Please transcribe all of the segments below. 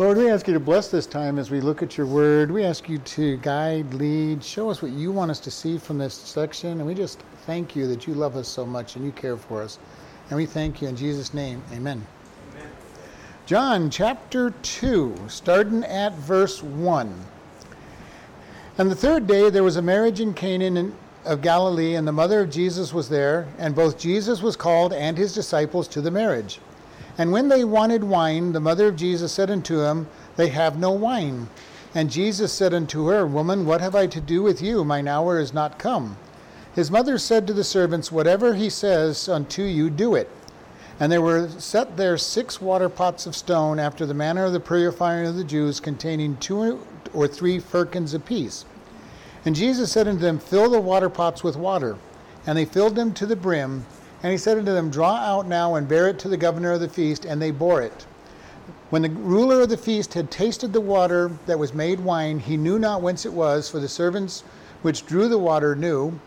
Lord, we ask you to bless this time as we look at your word. We ask you to guide, lead, show us what you want us to see from this section. And we just thank you that you love us so much and you care for us. And we thank you in Jesus' name. Amen. Amen. John chapter 2, starting at verse 1. And the third day there was a marriage in Cana of Galilee, and the mother of Jesus was there, and both Jesus was called and his disciples to the marriage. And when they wanted wine, the mother of Jesus said unto him, They have no wine. And Jesus said unto her, Woman, what have I to do with you? Mine hour is not come. His mother said to the servants, Whatever he says unto you, do it. And there were set there six water pots of stone, after the manner of the purifying of the Jews, containing two or three firkins apiece. And Jesus said unto them, Fill the water pots with water. And they filled them to the brim. And he said unto them, Draw out now and bear it to the governor of the feast. And they bore it. When the ruler of the feast had tasted the water that was made wine, he knew not whence it was, for the servants which drew the water knew,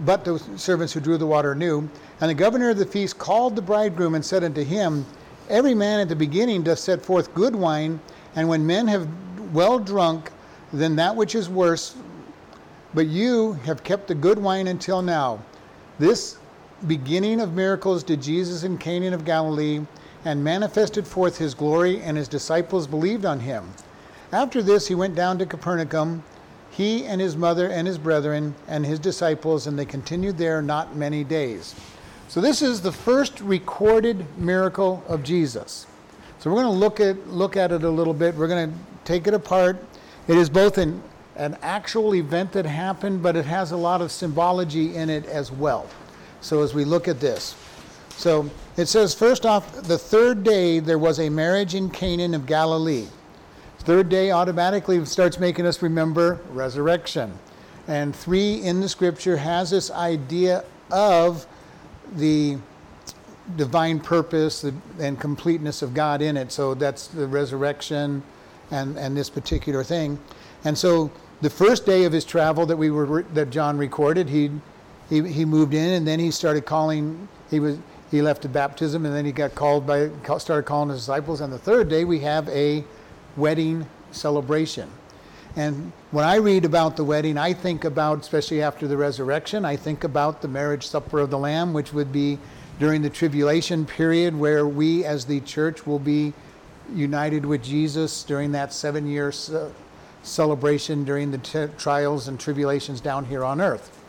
but the servants who drew the water knew. And the governor of the feast called the bridegroom and said unto him, Every man at the beginning doth set forth good wine, and when men have well drunk, then that which is worse. But you have kept the good wine until now. This beginning of miracles did Jesus in Cana of Galilee, and manifested forth his glory, and his disciples believed on him. After this, he went down to Capernaum, he and his mother and his brethren and his disciples, and they continued there not many days. So, this is the first recorded miracle of Jesus. So, we're going to look at, look at it a little bit. We're going to take it apart. It is both an, an actual event that happened, but it has a lot of symbology in it as well. So as we look at this, so it says first off, the third day there was a marriage in Cana of Galilee. Third day automatically starts making us remember resurrection. And three in the scripture has this idea of the divine purpose and completeness of God in it. So that's the resurrection and, and this particular thing. And so the first day of his travel that we were that John recorded, he he, he moved in and then he started calling he was he left the baptism and then he got called by started calling his disciples. And the third day we have a wedding celebration. And when i read about the wedding i think about especially after the resurrection i think about the marriage supper of the lamb which would be during the tribulation period where we as the church will be united with jesus during that seven year celebration during the t- trials and tribulations down here on earth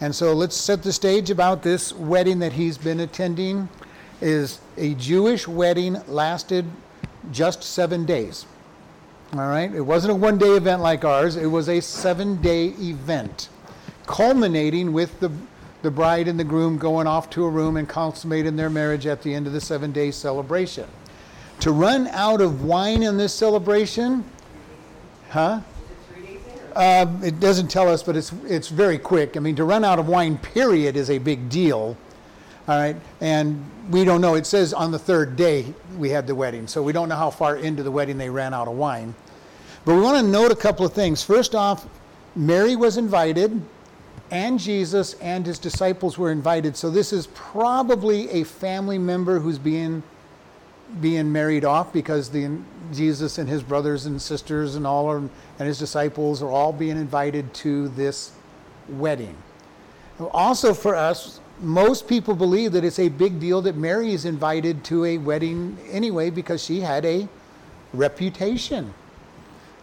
and so let's set the stage about this wedding that he's been attending is a Jewish wedding lasted just 7 days. All right? It wasn't a one-day event like ours. It was a 7-day event culminating with the the bride and the groom going off to a room and consummating their marriage at the end of the 7-day celebration. To run out of wine in this celebration, huh? Uh, it doesn't tell us, but it's it's very quick. I mean, to run out of wine, period, is a big deal. All right, and we don't know. It says on the third day we had the wedding, so we don't know how far into the wedding they ran out of wine. But we want to note a couple of things. First off, Mary was invited, and Jesus and his disciples were invited. So this is probably a family member who's being being married off because the Jesus and his brothers and sisters and all are, and his disciples are all being invited to this wedding. Also for us, most people believe that it's a big deal that Mary is invited to a wedding anyway because she had a reputation.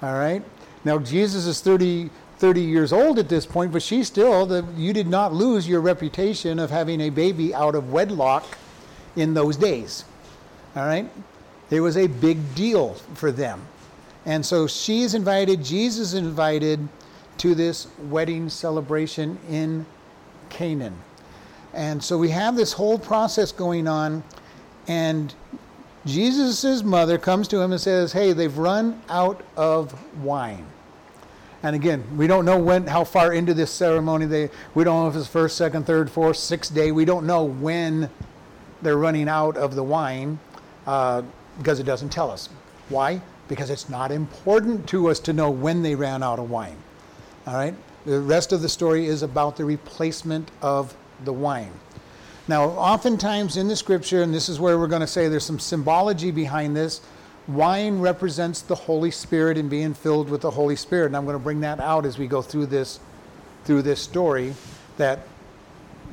All right? Now Jesus is 30 30 years old at this point, but she still the, you did not lose your reputation of having a baby out of wedlock in those days. All right? It was a big deal for them. And so she's invited, Jesus is invited to this wedding celebration in Cana. And so we have this whole process going on, and Jesus' mother comes to him and says, Hey, they've run out of wine. And again, we don't know when, how far into this ceremony they. We don't know if it's first, second, third, fourth, sixth day. We don't know when they're running out of the wine uh, because it doesn't tell us. Why? Because it's not important to us to know when they ran out of wine. All right? The rest of the story is about the replacement of the wine. Now, oftentimes in the scripture, and this is where we're going to say there's some symbology behind this, wine represents the Holy Spirit and being filled with the Holy Spirit. And I'm going to bring that out as we go through this through this story that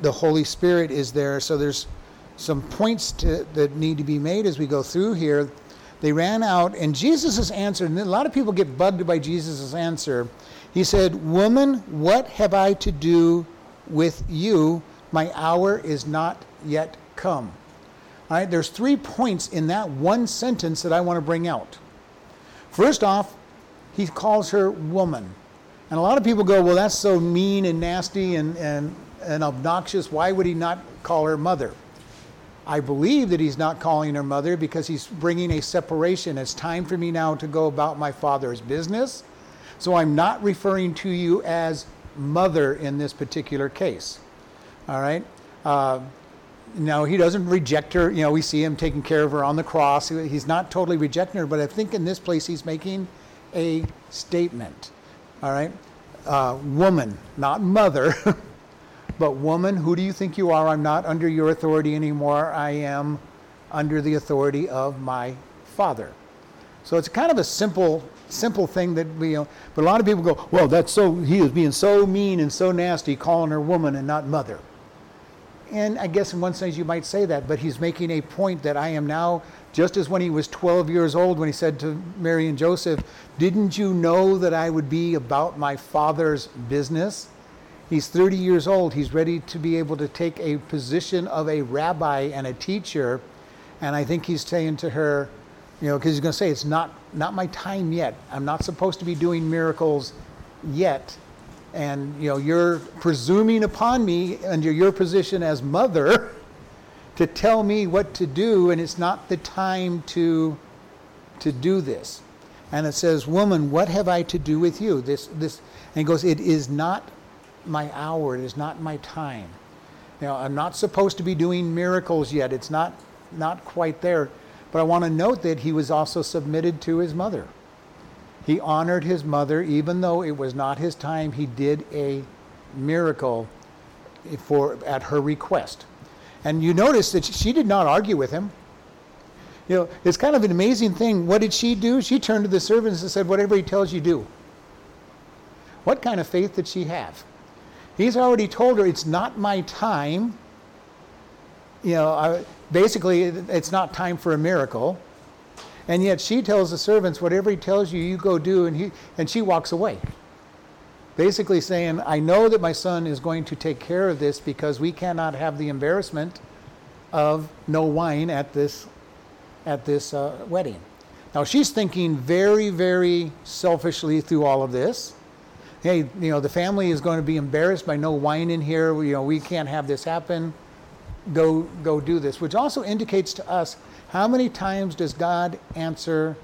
the Holy Spirit is there. So there's some points to, that need to be made as we go through here. They ran out, and Jesus' answer, and a lot of people get bugged by Jesus' answer. He said, Woman, what have I to do with you? My hour is not yet come. All right, there's three points in that one sentence that I want to bring out. First off, he calls her woman. And a lot of people go, well, that's so mean and nasty and, and, and obnoxious. Why would he not call her mother? I believe that he's not calling her mother because he's bringing a separation. It's time for me now to go about my father's business. So I'm not referring to you as mother in this particular case. All right? Uh, now, he doesn't reject her. You know, we see him taking care of her on the cross. He's not totally rejecting her, but I think in this place he's making a statement. All right? Uh, woman, not mother, but woman, who do you think you are? I'm not under your authority anymore. I am under the authority of my father. So it's kind of a simple, simple thing that we, you know, but a lot of people go, well, that's so, he is being so mean and so nasty, calling her woman and not mother. And I guess in one sense you might say that, but he's making a point that I am now, just as when he was 12 years old, when he said to Mary and Joseph, Didn't you know that I would be about my father's business? He's 30 years old. He's ready to be able to take a position of a rabbi and a teacher. And I think he's saying to her, you know, because he's going to say, It's not, not my time yet. I'm not supposed to be doing miracles yet and you know you're presuming upon me under your position as mother to tell me what to do and it's not the time to to do this and it says woman what have i to do with you this this and he goes it is not my hour it is not my time Now, i'm not supposed to be doing miracles yet it's not not quite there but i want to note that he was also submitted to his mother he honored his mother, even though it was not his time. He did a miracle for at her request. And you notice that she did not argue with him. You know, it's kind of an amazing thing. What did she do? She turned to the servants and said, Whatever he tells you, do. What kind of faith did she have? He's already told her, It's not my time. You know, I, basically, it's not time for a miracle. And yet she tells the servants, whatever he tells you, you go do, and, he, and she walks away. Basically saying, I know that my son is going to take care of this because we cannot have the embarrassment of no wine at this, at this uh, wedding. Now she's thinking very, very selfishly through all of this. Hey, you know, the family is going to be embarrassed by no wine in here. You know, we can't have this happen. Go, go do this, which also indicates to us how many times does God answer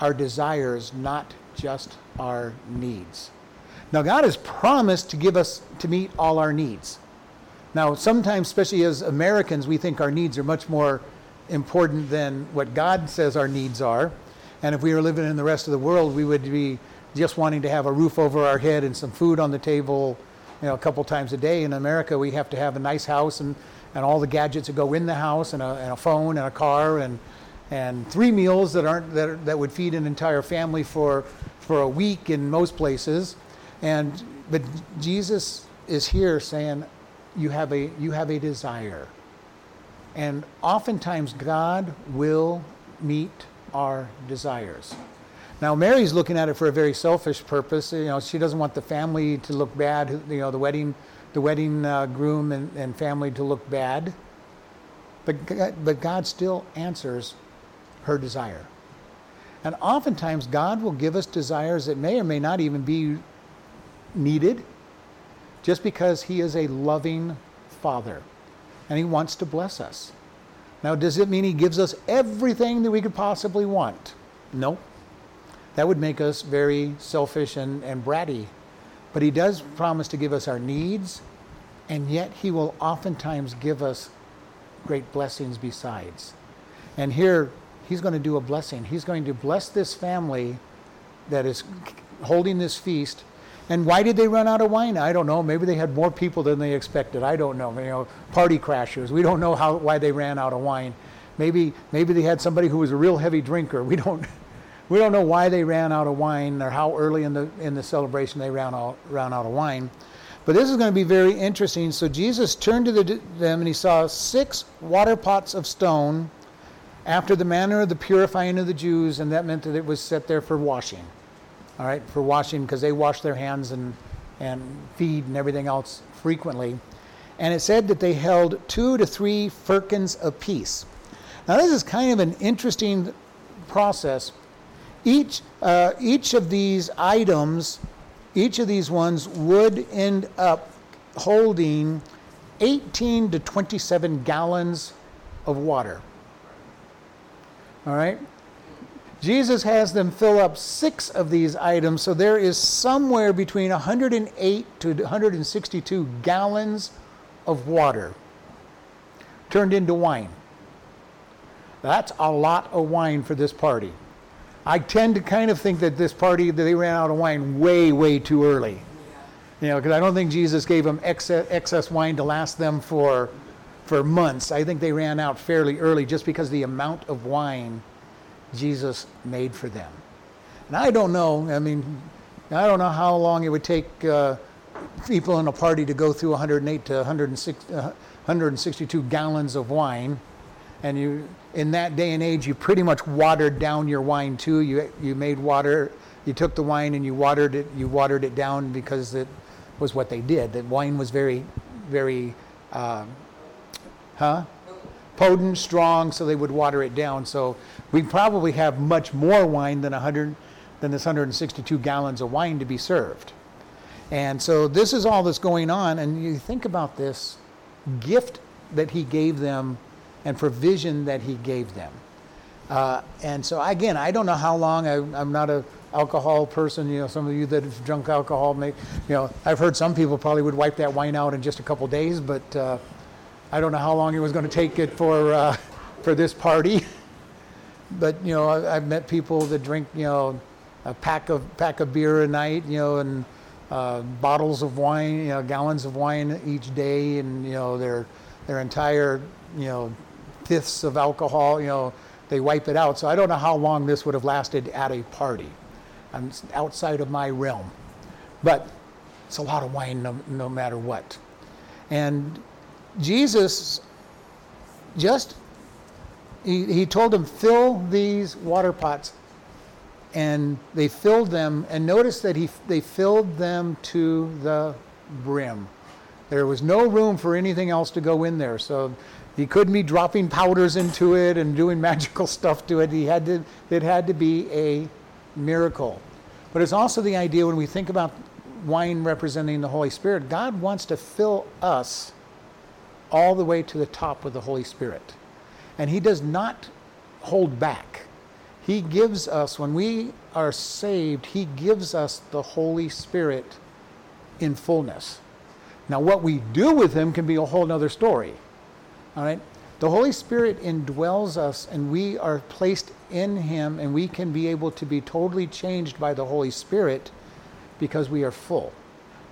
our desires, not just our needs? Now, God has promised to give us to meet all our needs. Now, sometimes, especially as Americans, we think our needs are much more important than what God says our needs are. And if we were living in the rest of the world, we would be just wanting to have a roof over our head and some food on the table, you know, a couple times a day. In America, we have to have a nice house and and all the gadgets that go in the house and a, and a phone and a car and and three meals that aren't that, are, that would feed an entire family for for a week in most places. And but Jesus is here saying you have a you have a desire. And oftentimes God will meet our desires now Mary's looking at it for a very selfish purpose you know she doesn't want the family to look bad you know the wedding the wedding uh, groom and, and family to look bad. But, but God still answers her desire. And oftentimes, God will give us desires that may or may not even be needed just because He is a loving Father and He wants to bless us. Now, does it mean He gives us everything that we could possibly want? No. That would make us very selfish and, and bratty but He does promise to give us our needs, and yet He will oftentimes give us great blessings besides. And here, He's going to do a blessing. He's going to bless this family that is holding this feast. And why did they run out of wine? I don't know. Maybe they had more people than they expected. I don't know. You know, party crashers. We don't know how why they ran out of wine. Maybe maybe they had somebody who was a real heavy drinker. We don't we don't know why they ran out of wine or how early in the in the celebration they ran out ran out of wine. But this is going to be very interesting. So Jesus turned to the, them and he saw six water pots of stone after the manner of the purifying of the Jews, and that meant that it was set there for washing. All right, for washing because they wash their hands and and feed and everything else frequently. And it said that they held two to three firkins apiece. Now, this is kind of an interesting process. Each, uh, each of these items, each of these ones would end up holding 18 to 27 gallons of water. All right? Jesus has them fill up six of these items, so there is somewhere between 108 to 162 gallons of water turned into wine. That's a lot of wine for this party. I tend to kind of think that this party that they ran out of wine way, way too early. You know, because I don't think Jesus gave them excess, excess wine to last them for for months. I think they ran out fairly early just because the amount of wine Jesus made for them. And I don't know. I mean, I don't know how long it would take uh, people in a party to go through 108 to 106, uh, 162 gallons of wine, and you in that day and age, you pretty much watered down your wine too. You you made water. You took the wine and you watered it. You watered it down because it was what they did. The wine was very, very, uh, huh? Potent, strong, so they would water it down. So we probably have much more wine than 100, than this 162 gallons of wine to be served. And so this is all that's going on. And you think about this gift that he gave them and provision that he gave them. Uh, and so again, I don't know how long. I, am not a alcohol person. You know, some of you that have drunk alcohol, may, you know, I've heard some people probably would wipe that wine out in just a couple days, but uh, I don't know how long it was going to take it for uh, for this party. but you know, I, have met people that drink, you know, a pack of pack of beer a night, you know, and uh, bottles of wine, you know, gallons of wine each day, and you know, their their entire, you know fifths of alcohol, you know, they wipe it out. So I don't know how long this would have lasted at a party. Um, I'm outside of my realm. But it's a lot of wine no, no matter what. And Jesus just, he, he told them, fill these water pots. And they filled them, and notice that he, they filled them to the brim. There was no room for anything else to go in there. So he couldn't be dropping powders into it and doing magical stuff to it. He had to, it had to be a miracle. But it's also the idea when we think about wine representing the Holy Spirit, God wants to fill us all the way to the top with the Holy Spirit. And He does not hold back. He gives us, when we are saved, He gives us the Holy Spirit in fullness. Now, what we do with Him can be a whole other story. All right? The Holy Spirit indwells us and we are placed in Him and we can be able to be totally changed by the Holy Spirit because we are full.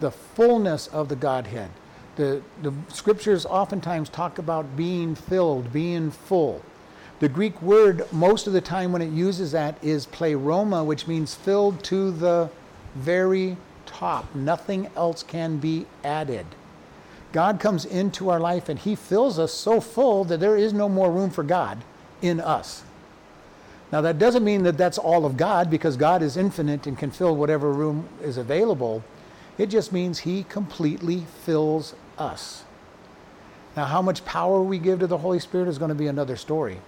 The fullness of the Godhead. The, the scriptures oftentimes talk about being filled, being full. The Greek word, most of the time when it uses that, is pleroma, which means filled to the very top. Nothing else can be added. God comes into our life and He fills us so full that there is no more room for God in us. Now, that doesn't mean that that's all of God because God is infinite and can fill whatever room is available. It just means He completely fills us. Now, how much power we give to the Holy Spirit is going to be another story.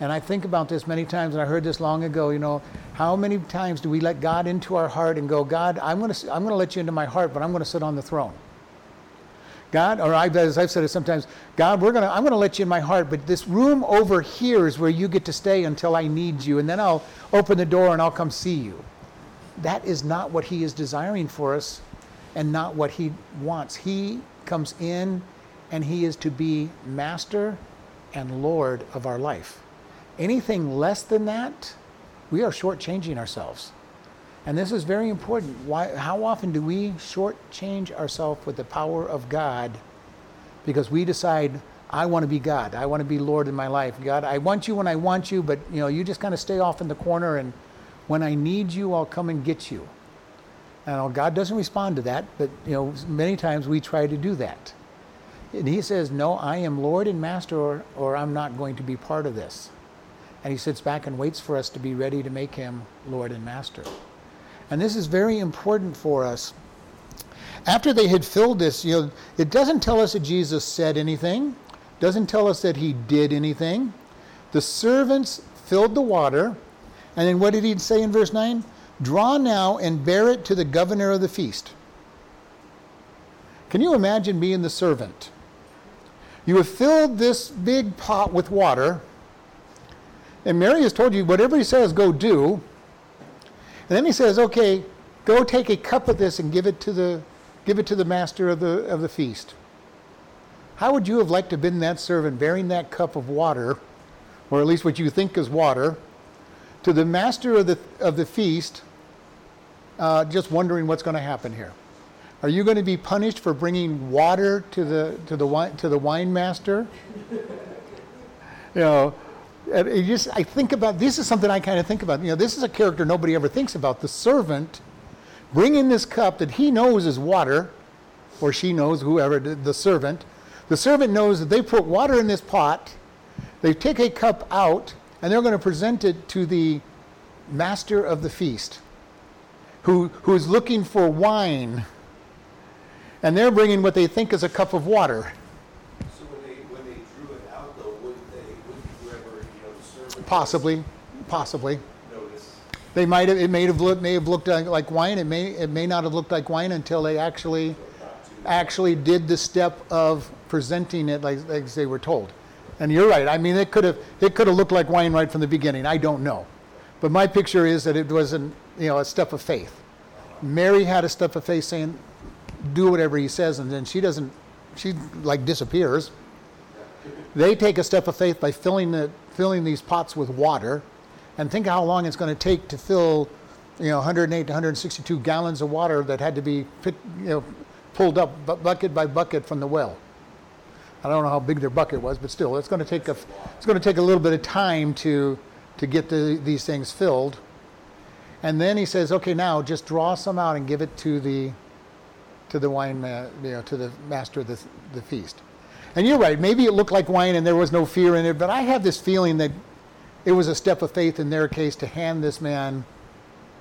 And I think about this many times, and I heard this long ago. You know, how many times do we let God into our heart and go, God, I'm going to, I'm going to let you into my heart, but I'm going to sit on the throne. God, or I, as I've said it sometimes, God, we're gonna, I'm going to let you in my heart, but this room over here is where you get to stay until I need you, and then I'll open the door and I'll come see you. That is not what He is desiring for us, and not what He wants. He comes in, and He is to be Master and Lord of our life. Anything less than that, we are shortchanging ourselves. And this is very important. Why, how often do we shortchange ourselves with the power of God because we decide I want to be God. I want to be Lord in my life. God, I want you when I want you, but you know, you just kind of stay off in the corner and when I need you, I'll come and get you. And God doesn't respond to that, but you know, many times we try to do that. And he says, No, I am Lord and Master, or, or I'm not going to be part of this. And he sits back and waits for us to be ready to make him Lord and Master. And this is very important for us. After they had filled this, you know, it doesn't tell us that Jesus said anything, doesn't tell us that he did anything. The servants filled the water, and then what did he say in verse 9? Draw now and bear it to the governor of the feast. Can you imagine being the servant? You have filled this big pot with water, and Mary has told you whatever he says, go do. And then he says, okay, go take a cup of this and give it to the give it to the master of the of the feast. How would you have liked to have been that servant bearing that cup of water, or at least what you think is water, to the master of the of the feast, uh, just wondering what's going to happen here? Are you going to be punished for bringing water to the to the to the wine master? you know, it just I think about this is something I kind of think about. You know, this is a character nobody ever thinks about. The servant bringing this cup that he knows is water, or she knows whoever the servant. The servant knows that they put water in this pot. They take a cup out and they're going to present it to the master of the feast, who who is looking for wine and they're bringing what they think is a cup of water. So when they, when they drew it out, though, wouldn't they, wouldn't whoever, you know, the servant Possibly, possibly. notice? They might have. It may have looked may have looked like, wine. It may it may not have looked like wine until they actually actually did the step of presenting it like, like they were told. And you're right. I mean, it could have it could have looked like wine right from the beginning. I don't know, but my picture is that it was an you know a step of faith. Mary had a step of faith saying, "Do whatever he says," and then she doesn't. She like disappears. They take a step of faith by filling the filling these pots with water, and think how long it's going to take to fill, you know, 108 to 162 gallons of water that had to be, you know, pulled up bu- bucket by bucket from the well. I don't know how big their bucket was, but still, it's going to take a it's going to take a little bit of time to to get the, these things filled. And then he says, okay, now just draw some out and give it to the to the wine, ma- you know, to the master of the, the feast. And you're right. Maybe it looked like wine and there was no fear in it, but I have this feeling that it was a step of faith in their case to hand this man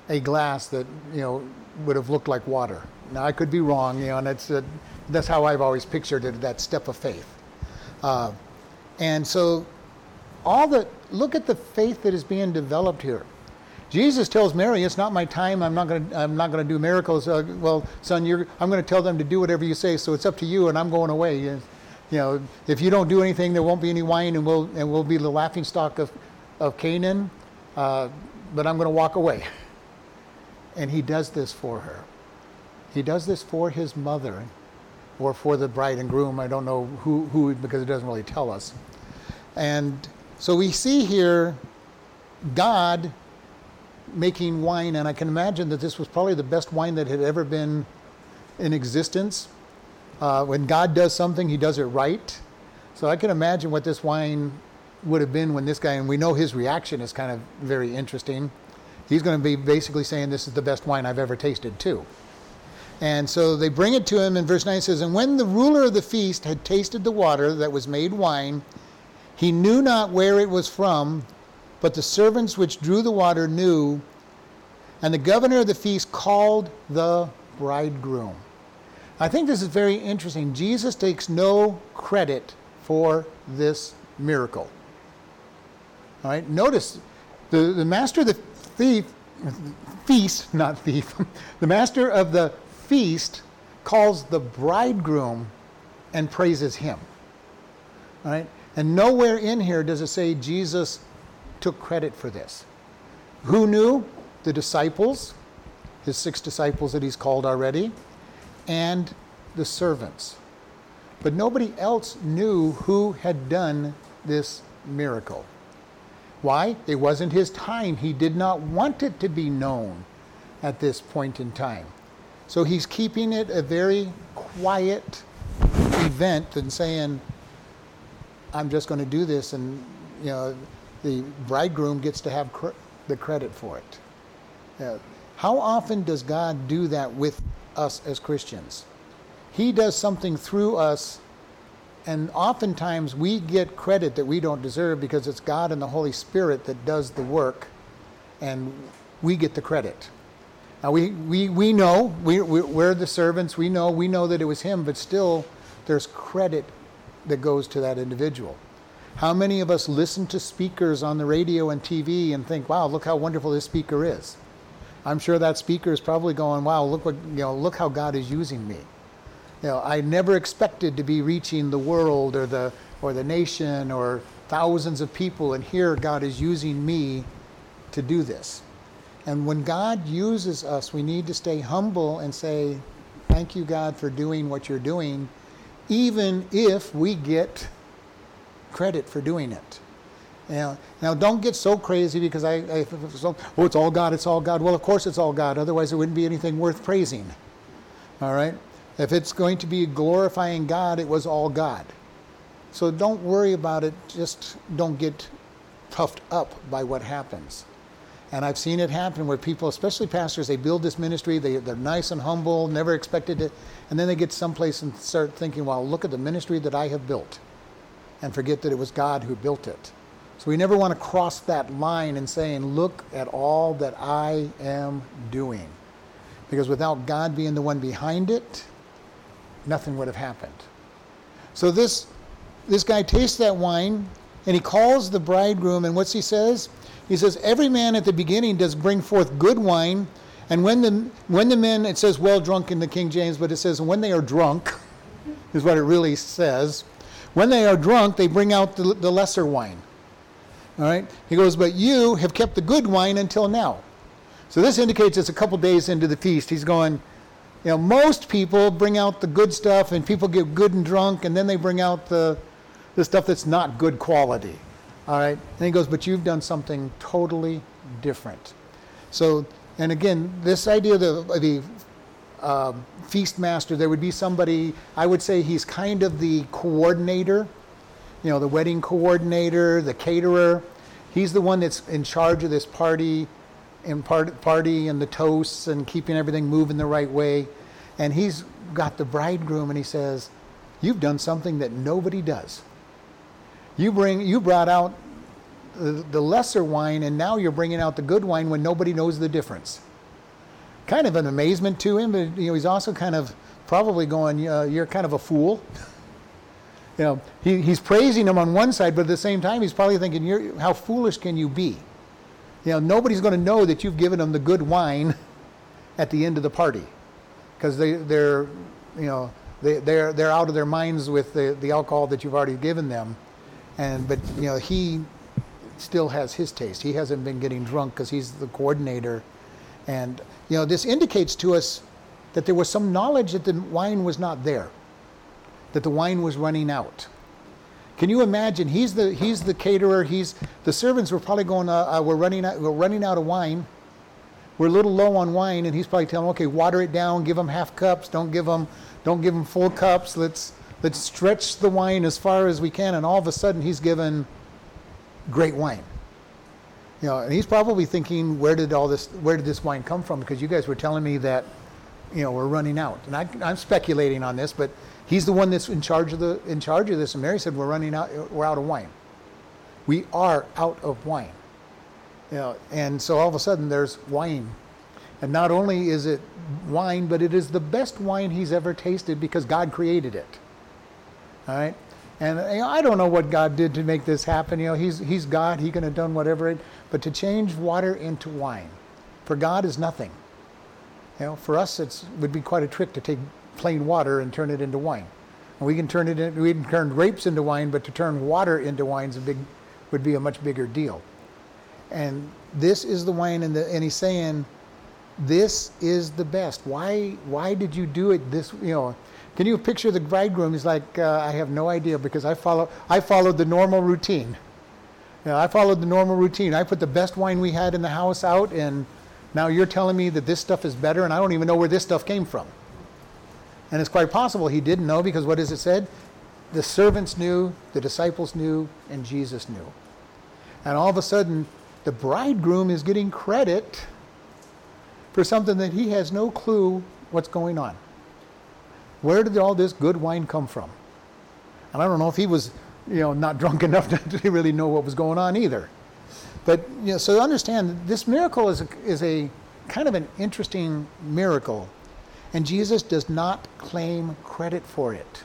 a glass that you know would have looked like water. Now I could be wrong, you know, and that's uh, that's how I've always pictured it. That step of faith. Uh, and so, all the look at the faith that is being developed here. Jesus tells Mary, "It's not my time. I'm not going to. Do miracles." Uh, well, son. I'm going to tell them to do whatever you say. So it's up to you, and I'm going away. You, know, if you don't do anything, there won't be any wine, and we'll and we'll be the laughing stock of, of Cana. Uh, but I'm going to walk away. And he does this for her. He does this for his mother, or for the bride and groom. I don't know who who because it doesn't really tell us. And so we see here God making wine, and I can imagine that this was probably the best wine that had ever been in existence. Uh, when God does something, He does it right. So I can imagine what this wine would have been when this guy, and we know his reaction is kind of very interesting. He's going to be basically saying, This is the best wine I've ever tasted, too. And so they bring it to him, and verse 9 says, And when the ruler of the feast had tasted the water that was made wine, he knew not where it was from, but the servants which drew the water knew. And the governor of the feast called the bridegroom. I think this is very interesting. Jesus takes no credit for this miracle. All right, notice the, the master of the thief, feast, not thief, the master of the feast calls the bridegroom and praises him. All right, and nowhere in here does it say Jesus took credit for this. Who knew? The disciples, his six disciples that he's called already, and the servants. But nobody else knew who had done this miracle. Why? It wasn't his time. He did not want it to be known at this point in time. So he's keeping it a very quiet event and saying, I'm just going to do this, and you know, the bridegroom gets to have cr- the credit for it. Yeah. How often does God do that with us as Christians? He does something through us, and oftentimes we get credit that we don't deserve because it's God and the Holy Spirit that does the work, and we get the credit. Now we, we, we know we, we, we're the servants. We know we know that it was him, but still, there's credit that goes to that individual. How many of us listen to speakers on the radio and TV and think, "Wow, look how wonderful this speaker is"? I'm sure that speaker is probably going, "Wow, look what you know, look how God is using me." You know, I never expected to be reaching the world or the or the nation or thousands of people, and here God is using me to do this. And when God uses us, we need to stay humble and say, Thank you, God, for doing what you're doing, even if we get credit for doing it. Now, now don't get so crazy because I, I so, oh, it's all God, it's all God. Well, of course it's all God. Otherwise, it wouldn't be anything worth praising. All right? If it's going to be glorifying God, it was all God. So don't worry about it. Just don't get puffed up by what happens. And I've seen it happen where people, especially pastors, they build this ministry, they, they're nice and humble, never expected it, and then they get someplace and start thinking, well, look at the ministry that I have built, and forget that it was God who built it. So we never want to cross that line and saying, look at all that I am doing. Because without God being the one behind it, nothing would have happened. So this, this guy tastes that wine, and he calls the bridegroom, and what's he says? He says, Every man at the beginning does bring forth good wine, and when the, when the men, it says well drunk in the King James, but it says when they are drunk, is what it really says. When they are drunk, they bring out the, the lesser wine. All right? He goes, But you have kept the good wine until now. So this indicates it's a couple days into the feast. He's going, you know, most people bring out the good stuff and people get good and drunk, and then they bring out the, the stuff that's not good quality. All right. And he goes, but you've done something totally different. So, and again, this idea of the, the uh, feast master, there would be somebody, I would say he's kind of the coordinator, you know, the wedding coordinator, the caterer. He's the one that's in charge of this party and part, party and the toasts and keeping everything moving the right way. And he's got the bridegroom and he says, You've done something that nobody does. You bring you brought out the, the lesser wine, and now you're bringing out the good wine when nobody knows the difference. Kind of an amazement to him, but you know he's also kind of probably going, uh, "You're kind of a fool." you know, he, he's praising him on one side, but at the same time, he's probably thinking, you're, "How foolish can you be?" You know, nobody's going to know that you've given them the good wine at the end of the party, because they they're you know they, they're they're out of their minds with the, the alcohol that you've already given them and but you know he still has his taste. He hasn't been getting drunk because he's the coordinator, and you know this indicates to us that there was some knowledge that the wine was not there, that the wine was running out. Can you imagine? He's the he's the caterer. He's the servants were probably going. Uh, uh, we're running out. We're running out of wine. We're a little low on wine, and he's probably telling, them, okay, water it down. Give them half cups. Don't give them don't give them full cups. Let's let's stretch the wine as far as we can. And all of a sudden, he's given great wine. You know, and he's probably thinking, where did all this, where did this wine come from? Because you guys were telling me that, you know, we're running out. And I, I'm speculating on this, but he's the one that's in charge of the, in charge of this. And Mary said, we're running out, we're out of wine. We are out of wine. You know, and so all of a sudden there's wine. And not only is it wine, but it is the best wine he's ever tasted because God created it. All right? And you know, I don't know what God did to make this happen. You know, He's He's God. He could have done whatever. It, but to change water into wine, for God is nothing. You know, for us it would be quite a trick to take plain water and turn it into wine. And we can turn it. In, we can turn grapes into wine, but to turn water into wine big, would be a much bigger deal. And this is the wine, and, the, and he's saying, this is the best. Why? Why did you do it this? You know can you picture the bridegroom? He's like, uh, I have no idea because I follow I followed the normal routine. You know, I followed the normal routine. I put the best wine we had in the house out, and now you're telling me that this stuff is better, and I don't even know where this stuff came from. And it's quite possible he didn't know because what is it said? the servants knew, the disciples knew, and Jesus knew. And all of a sudden, the bridegroom is getting credit for something that he has no clue what's going on. Where did all this good wine come from? And I don't know if he was, you know, not drunk enough to really know what was going on either. But you know, so understand this miracle is a, is a kind of an interesting miracle, and Jesus does not claim credit for it.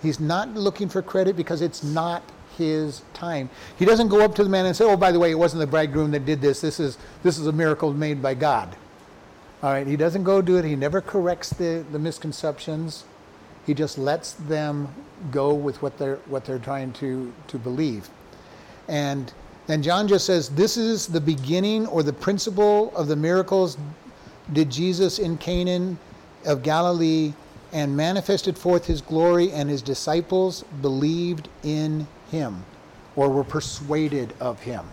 He's not looking for credit because it's not his time. He doesn't go up to the man and say, "Oh, by the way, it wasn't the bridegroom that did this. This is this is a miracle made by God." All right, he doesn't go do it. He never corrects the, the misconceptions. He just lets them go with what they're what they're trying to to believe. And then John just says, This is the beginning or the principle of the miracles did Jesus in Cana of Galilee and manifested forth his glory, and his disciples believed in him or were persuaded of him.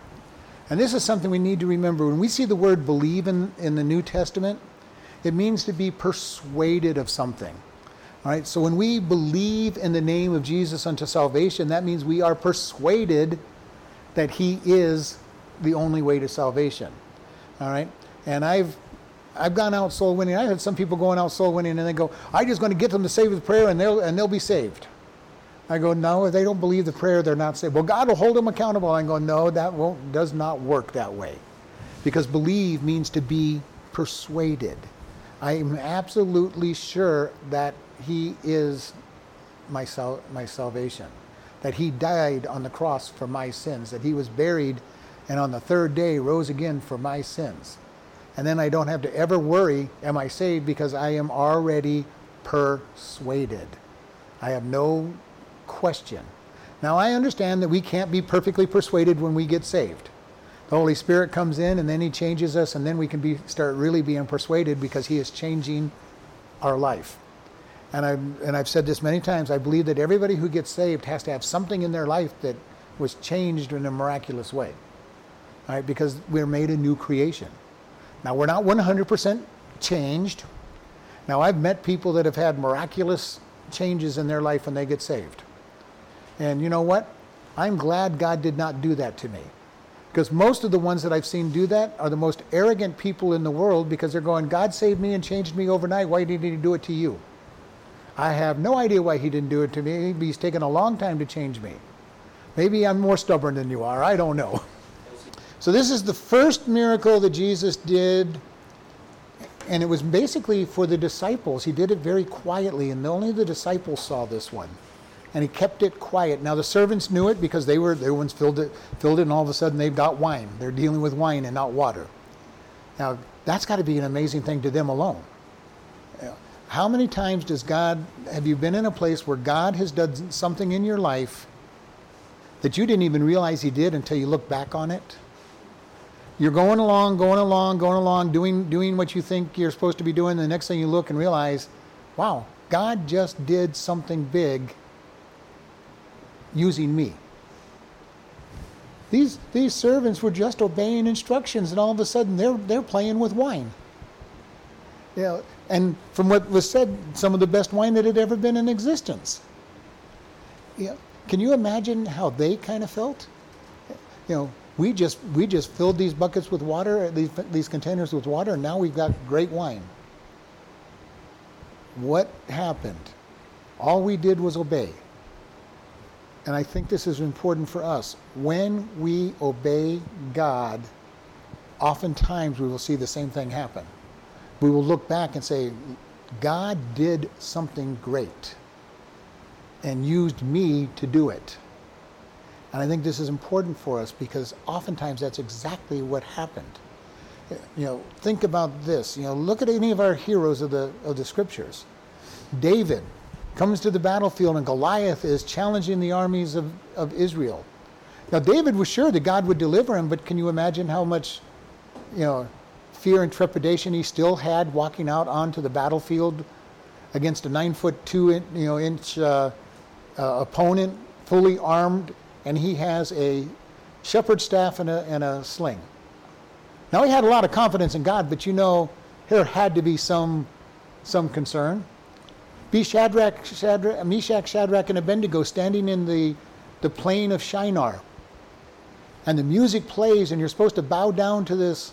And this is something we need to remember. When we see the word believe in, in the New Testament, it means to be persuaded of something. All right, so when we believe in the name of Jesus unto salvation, that means we are persuaded that he is the only way to salvation. All right, and I've I've gone out soul winning. I had some people going out soul winning, and they go, "I'm just going to get them to say the prayer, and they'll and they'll be saved." I go, "No, if they don't believe the prayer, they're not saved." Well, God will hold them accountable. I go, "No, that won't does not work that way, because believe means to be persuaded." I am absolutely sure that He is my sal- my salvation, that He died on the cross for my sins, that He was buried, and on the third day rose again for my sins and then I don't have to ever worry, am I saved? Because I am already persuaded. I have no question. Now, I understand that we can't be perfectly persuaded when we get saved. The Holy Spirit comes in and then He changes us, and then we can be, start really being persuaded because He is changing our life. And I've, and I've said this many times I believe that everybody who gets saved has to have something in their life that was changed in a miraculous way. All right, because we're made a new creation. Now, we're not 100% changed. Now, I've met people that have had miraculous changes in their life when they get saved. And you know what? I'm glad God did not do that to me. Because most of the ones that I've seen do that are the most arrogant people in the world because they're going, God saved me and changed me overnight. Why didn't He do it to you? I have no idea why He didn't do it to me. Maybe He's taken a long time to change me. Maybe I'm more stubborn than you are. I don't know. So, this is the first miracle that Jesus did, and it was basically for the disciples. He did it very quietly, and only the disciples saw this one. And he kept it quiet. Now, the servants knew it because they were, the ones filled it, filled it, and all of a sudden they've got wine. They're dealing with wine and not water. Now, that's got to be an amazing thing to them alone. How many times does God, have you been in a place where God has done something in your life that you didn't even realize He did until you look back on it? You're going along, going along, going along, doing doing what you think you're supposed to be doing. The next thing you look and realize, wow, God just did something big using me. These these servants were just obeying instructions, and all of a sudden they're they're playing with wine. You know, and from what was said, some of the best wine that had ever been in existence. Yeah, can you imagine how they kind of felt? You know, we just we just filled these buckets with water, uh, these these containers with water, and now we've got great wine. What happened? All we did was obey. And I think this is important for us. When we obey God, oftentimes we will see the same thing happen. We will look back and say, God did something great and used me to do it. And I think this is important for us because oftentimes that's exactly what happened. You know, think about this. You know, look at any of our heroes of the of the scriptures. David comes to the battlefield and Goliath is challenging the armies of, of Israel. Now David was sure that God would deliver him, but can you imagine how much, you know, fear and trepidation he still had walking out onto the battlefield against a nine foot two in, you know inch uh, uh, opponent, fully armed and he has a shepherd staff and a, and a sling. Now he had a lot of confidence in God, but you know, there had to be some, some concern. be Shadrach, Shadrach, Meshach, Shadrach, and Abednego standing in the, the plain of Shinar. And the music plays, and you're supposed to bow down to this,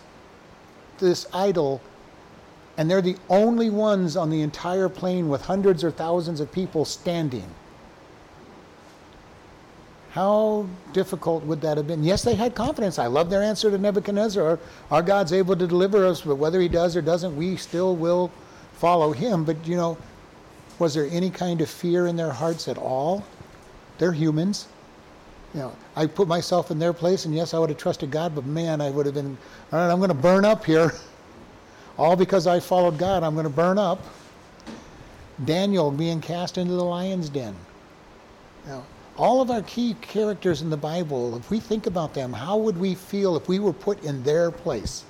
this idol, and they're the only ones on the entire plain with hundreds or thousands of people standing. How difficult would that have been? Yes, they had confidence. I love their answer to Nebuchadnezzar. Our, our God's able to deliver us, but whether he does or doesn't, we still will follow him. But, you know, was there any kind of fear in their hearts at all? They're humans. You know, I put myself in their place, and yes, I would have trusted God, but man, I would have been, all right, I'm going to burn up here. all because I followed God, I'm going to burn up. Daniel being cast into the lion's den. You know, all of our key characters in the Bible, if we think about them, how would we feel if we were put in their place?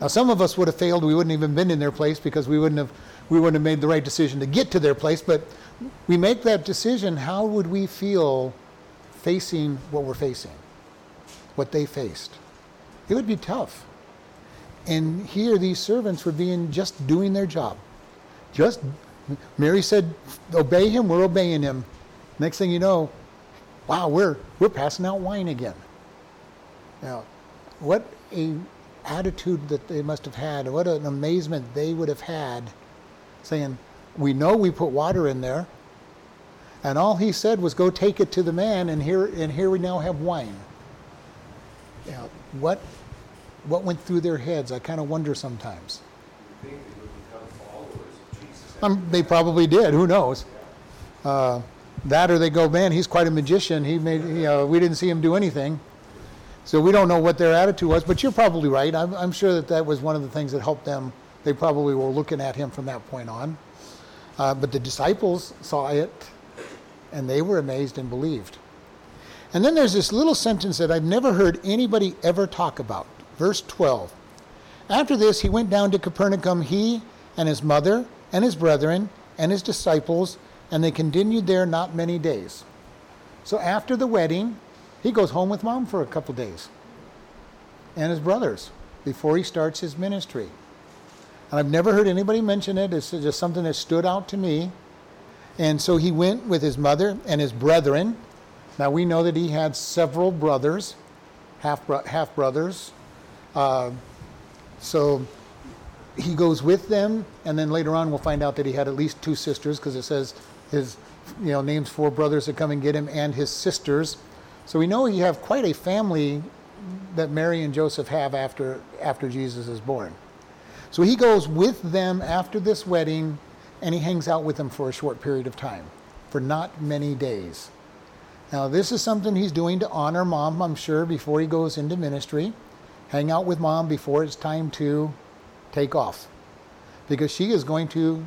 Now, some of us would have failed. We wouldn't even been in their place because we wouldn't have we wouldn't have made the right decision to get to their place. But we make that decision. How would we feel facing what we're facing, what they faced? It would be tough. And here, these servants were being just doing their job. Just Mary said, "Obey him." We're obeying him. Next thing you know, wow, we're we're passing out wine again. Now, what a attitude that they must have had, what an amazement they would have had, saying, "We know we put water in there." And all he said was, "Go take it to the man," and here and here we now have wine. Now, what what went through their heads? I kind of wonder sometimes. They would of Jesus? Um, they probably did. Who knows? Uh, that or they go, man, he's quite a magician. He made, you know, we didn't see him do anything. So we don't know what their attitude was, but you're probably right. I'm, I'm sure that that was one of the things that helped them. They probably were looking at him from that point on. Uh, but the disciples saw it, and they were amazed and believed. And then there's this little sentence that I've never heard anybody ever talk about. Verse 12. After this, he went down to Capernaum, he and his mother and his brethren and his disciples and they continued there not many days. So after the wedding, he goes home with mom for a couple days and his brothers before he starts his ministry. And I've never heard anybody mention it. It's just something that stood out to me. And so he went with his mother and his brethren. Now we know that he had several brothers, half half brothers. Uh, so he goes with them, and then later on we'll find out that he had at least two sisters because it says his you know names four brothers that come and get him and his sisters. So we know you have quite a family that Mary and Joseph have after after Jesus is born. So he goes with them after this wedding and he hangs out with them for a short period of time, for not many days. Now, this is something he's doing to honor mom, I'm sure, before he goes into ministry. Hang out with mom before it's time to take off. Because she is going to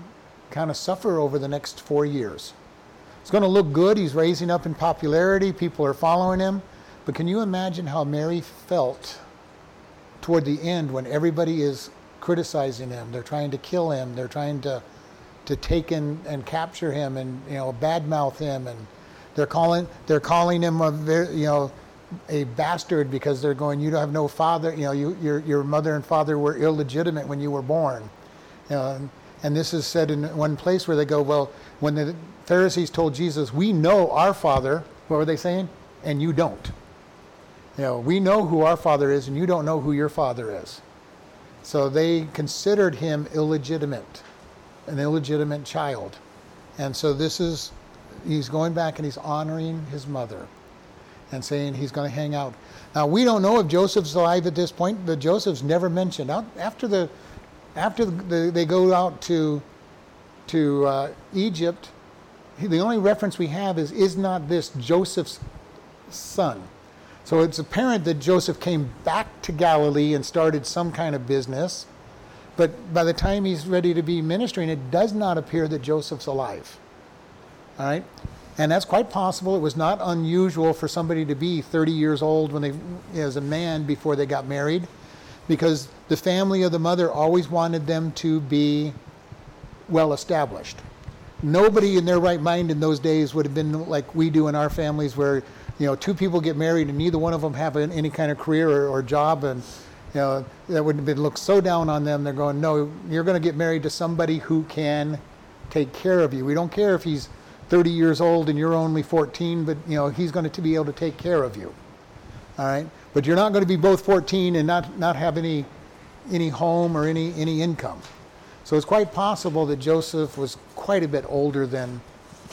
kind of suffer over the next four years. It's going to look good. He's raising up in popularity. People are following him. But can you imagine how Mary felt toward the end when everybody is criticizing him? They're trying to kill him. They're trying to to take in and capture him and you know badmouth him and they're calling they're calling him a you know a bastard because they're going you don't have no father you know you, your your mother and father were illegitimate when you were born you know, and this is said in one place where they go, well, when the Pharisees told Jesus, we know our Father, what were they saying? And you don't. You know, we know who our Father is, and you don't know who your Father is. So they considered him illegitimate, an illegitimate child. And so this is, he's going back and he's honoring his mother and saying he's going to hang out. Now, we don't know if Joseph's alive at this point, but Joseph's never mentioned. After the after the, they go out to to uh, Egypt, the only reference we have is is not this Joseph's son. So it's apparent that Joseph came back to Galilee and started some kind of business. But by the time he's ready to be ministering, it does not appear that Joseph's alive. All right? And that's quite possible. It was not unusual for somebody to be 30 years old when they, as a man before they got married because the family of the mother always wanted them to be well established. Nobody in their right mind in those days would have been like we do in our families, where you know two people get married and neither one of them have any kind of career or, or job, and you know that would have been looked so down on them. They're going, no, you're going to get married to somebody who can take care of you. We don't care if he's 30 years old and you're only 14, but you know he's going to be able to take care of you. All right, but you're not going to be both 14 and not not have any any home or any any income. So it's quite possible that Joseph was quite a bit older than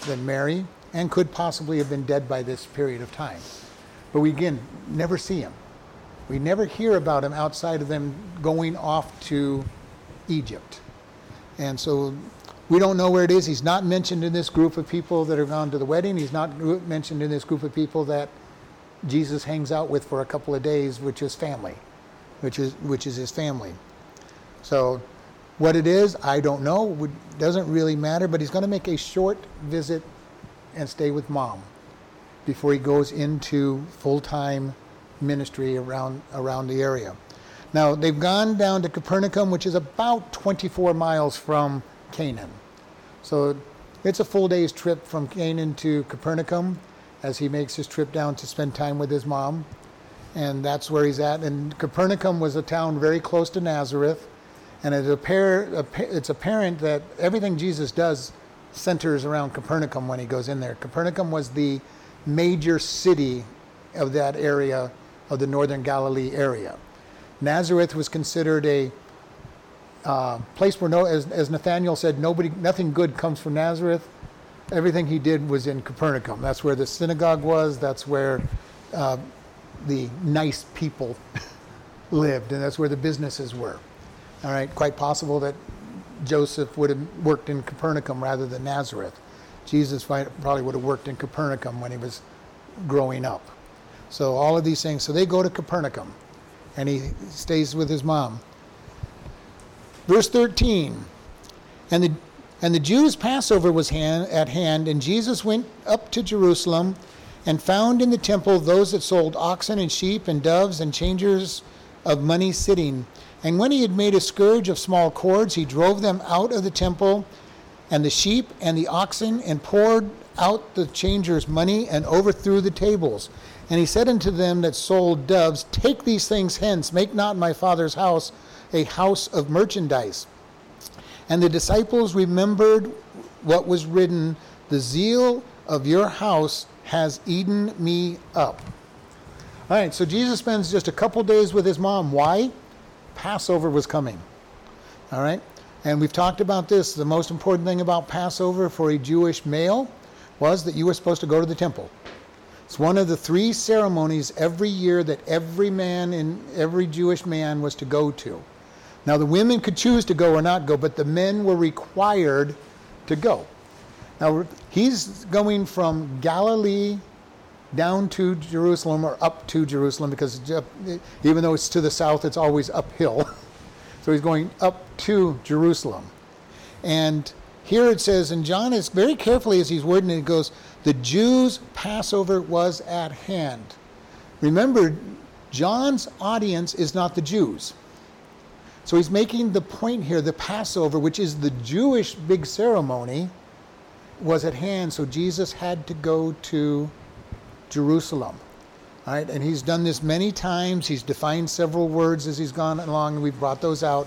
than Mary and could possibly have been dead by this period of time. But we again never see him. We never hear about him outside of them going off to Egypt. And so we don't know where it is. He's not mentioned in this group of people that are gone to the wedding. He's not mentioned in this group of people that Jesus hangs out with for a couple of days, which is family, which is which is his family. So what it is, I don't know. It doesn't really matter, but he's going to make a short visit and stay with mom before he goes into full-time ministry around around the area. Now they've gone down to Capernaum, which is about 24 miles from Cana. So it's a full day's trip from Cana to Capernaum as he makes his trip down to spend time with his mom. And that's where he's at. And Capernaum was a town very close to Nazareth. And it's apparent that everything Jesus does centers around Capernaum when he goes in there. Capernaum was the major city of that area, of the northern Galilee area. Nazareth was considered a uh, place where no, as, as Nathaniel said, nobody, nothing good comes from Nazareth. Everything he did was in Capernaum. That's where the synagogue was. That's where uh, the nice people lived, and that's where the businesses were. All right, quite possible that Joseph would have worked in Capernaum rather than Nazareth. Jesus probably would have worked in Capernaum when he was growing up. So all of these things. So they go to Capernaum, and he stays with his mom. Verse 13, and the and the Jews' Passover was hand, at hand, and Jesus went up to Jerusalem and found in the temple those that sold oxen and sheep and doves and changers of money sitting. And when he had made a scourge of small cords, he drove them out of the temple and the sheep and the oxen and poured out the changers' money and overthrew the tables. And he said unto them that sold doves, Take these things hence, make not my father's house a house of merchandise. And the disciples remembered what was written The zeal of your house has eaten me up. All right, so Jesus spends just a couple days with his mom. Why? Passover was coming. All right, and we've talked about this. The most important thing about Passover for a Jewish male was that you were supposed to go to the temple. It's one of the three ceremonies every year that every man and every Jewish man was to go to. Now, the women could choose to go or not go, but the men were required to go. Now, he's going from Galilee down to Jerusalem or up to Jerusalem because uh, even though it's to the south, it's always uphill. so he's going up to Jerusalem. And here it says, and John is very carefully as he's wording it, goes, the Jews' Passover was at hand. Remember, John's audience is not the Jews. So he's making the point here the Passover, which is the Jewish big ceremony, was at hand. So Jesus had to go to Jerusalem. Right, and he's done this many times. He's defined several words as he's gone along, and we've brought those out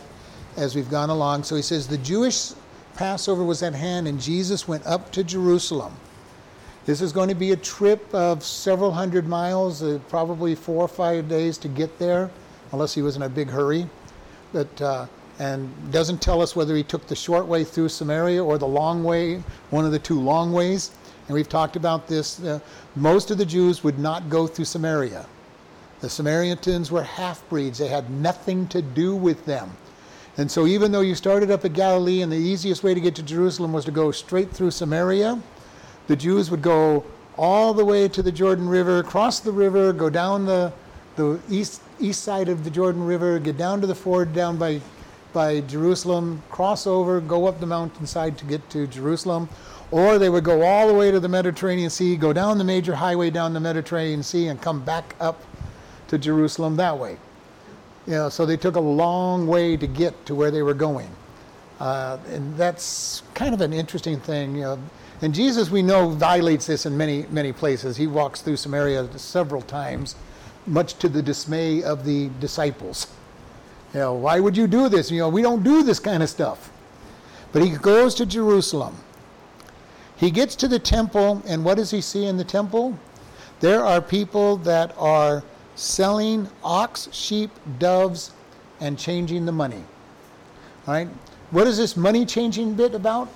as we've gone along. So he says the Jewish Passover was at hand, and Jesus went up to Jerusalem. This is going to be a trip of several hundred miles, uh, probably four or five days to get there, unless he was in a big hurry that uh, and doesn't tell us whether he took the short way through Samaria or the long way, one of the two long ways. And we've talked about this. Uh, most of the Jews would not go through Samaria. The Samaritans were half breeds, they had nothing to do with them. And so, even though you started up at Galilee and the easiest way to get to Jerusalem was to go straight through Samaria, the Jews would go all the way to the Jordan River, cross the river, go down the, the east east side of the Jordan River, get down to the ford down by, by Jerusalem, cross over, go up the mountainside to get to Jerusalem. Or they would go all the way to the Mediterranean Sea, go down the major highway down the Mediterranean Sea, and come back up to Jerusalem that way. You know, so they took a long way to get to where they were going. Uh, and that's kind of an interesting thing. You know. And Jesus, we know, violates this in many, many places. He walks through Samaria several times much to the dismay of the disciples. You know, why would you do this? You know, we don't do this kind of stuff. But he goes to Jerusalem. He gets to the temple, and what does he see in the temple? There are people that are selling ox, sheep, doves, and changing the money. All right? What is this money changing bit about?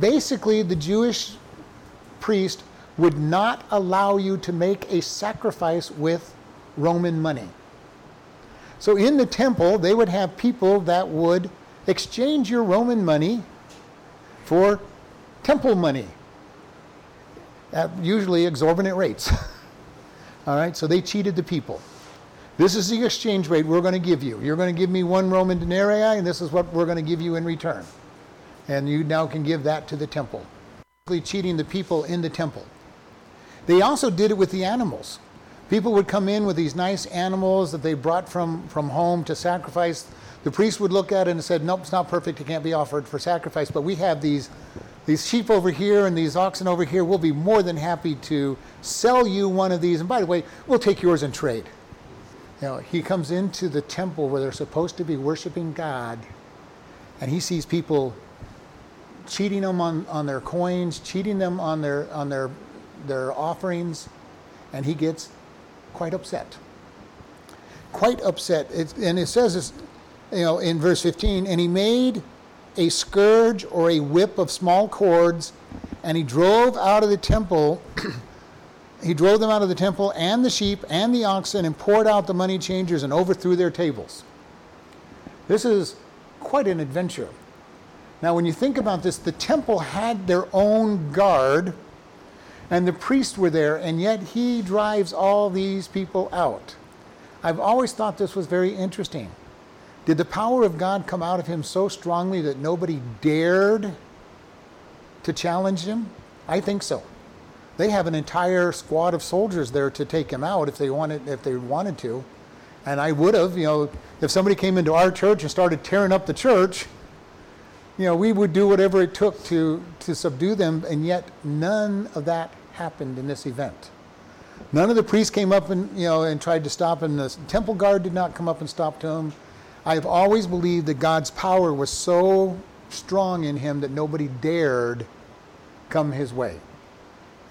Basically, the Jewish priest would not allow you to make a sacrifice with Roman money. So in the temple, they would have people that would exchange your Roman money for temple money at usually exorbitant rates. All right, so they cheated the people. This is the exchange rate we're going to give you. You're going to give me one Roman denarii, and this is what we're going to give you in return. And you now can give that to the temple. Cheating the people in the temple. They also did it with the animals. People would come in with these nice animals that they brought from, from home to sacrifice. The priest would look at it and said, Nope, it's not perfect. It can't be offered for sacrifice. But we have these, these sheep over here and these oxen over here. We'll be more than happy to sell you one of these. And by the way, we'll take yours in trade. You know, he comes into the temple where they're supposed to be worshiping God, and he sees people cheating them on, on their coins, cheating them on their on their their offerings, and he gets quite upset. Quite upset. And it says this, you know, in verse 15, and he made a scourge or a whip of small cords, and he drove out of the temple. he drove them out of the temple and the sheep and the oxen and poured out the money changers and overthrew their tables. This is quite an adventure. Now, when you think about this, the temple had their own guard and the priests were there, and yet he drives all these people out. I've always thought this was very interesting. Did the power of God come out of him so strongly that nobody dared to challenge him? I think so. They have an entire squad of soldiers there to take him out if they wanted if they wanted to. And I would have, you know, if somebody came into our church and started tearing up the church, you know, we would do whatever it took to to subdue them, and yet none of that happened in this event. None of the priests came up and you know and tried to stop him. The temple guard did not come up and stop him. I've always believed that God's power was so strong in him that nobody dared come his way.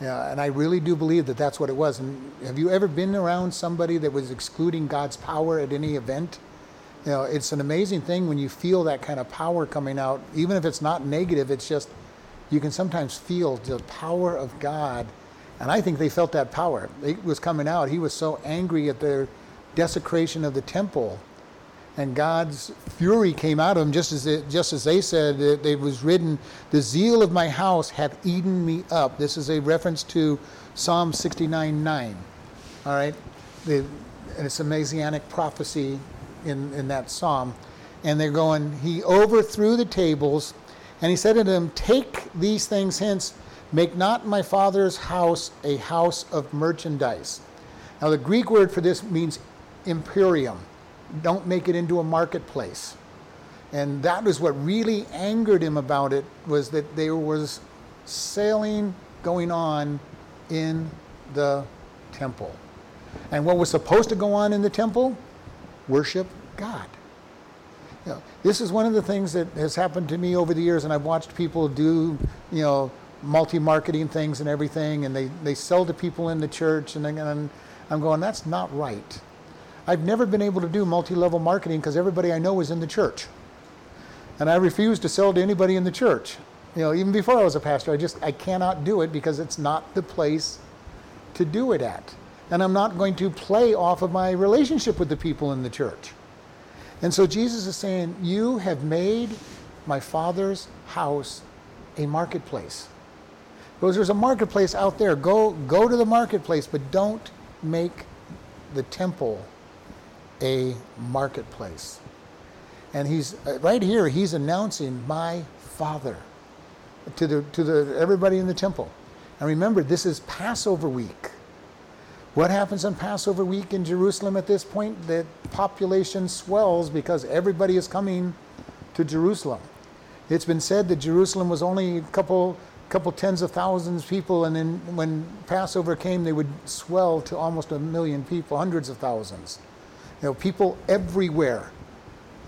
Yeah, and I really do believe that that's what it was. And have you ever been around somebody that was excluding God's power at any event? You know, it's an amazing thing when you feel that kind of power coming out, even if it's not negative. It's just you can sometimes feel the power of God and I think they felt that power. It was coming out. He was so angry at the desecration of the temple. And God's fury came out of him, just as it, just as they said. It, it was written, "The zeal of my house hath eaten me up." This is a reference to Psalm 69:9. All right, the, and it's a messianic prophecy in in that psalm. And they're going. He overthrew the tables, and he said to them, "Take these things hence." Make not my father's house a house of merchandise. Now, the Greek word for this means emporium. Don't make it into a marketplace. And that was what really angered him about it was that there was sailing going on in the temple. And what was supposed to go on in the temple? Worship God. You know, this is one of the things that has happened to me over the years, and I've watched people do, you know, multi-marketing things and everything, and they, they sell to people in the church, and, and I'm going, that's not right. I've never been able to do multi-level marketing because everybody I know is in the church. And I refuse to sell to anybody in the church. You know, even before I was a pastor, I just I cannot do it because it's not the place to do it at. And I'm not going to play off of my relationship with the people in the church. And so Jesus is saying, You have made my father's house a marketplace. Because there's a marketplace out there. Go, go to the marketplace, but don't make the temple a marketplace. And he's uh, right here, he's announcing my father to the to the everybody in the temple. And remember, this is Passover week. What happens on Passover week in Jerusalem at this point? The population swells because everybody is coming to Jerusalem. It's been said that Jerusalem was only a couple couple tens of thousands of people, and then when Passover came, they would swell to almost a million people, hundreds of thousands. You know, people everywhere.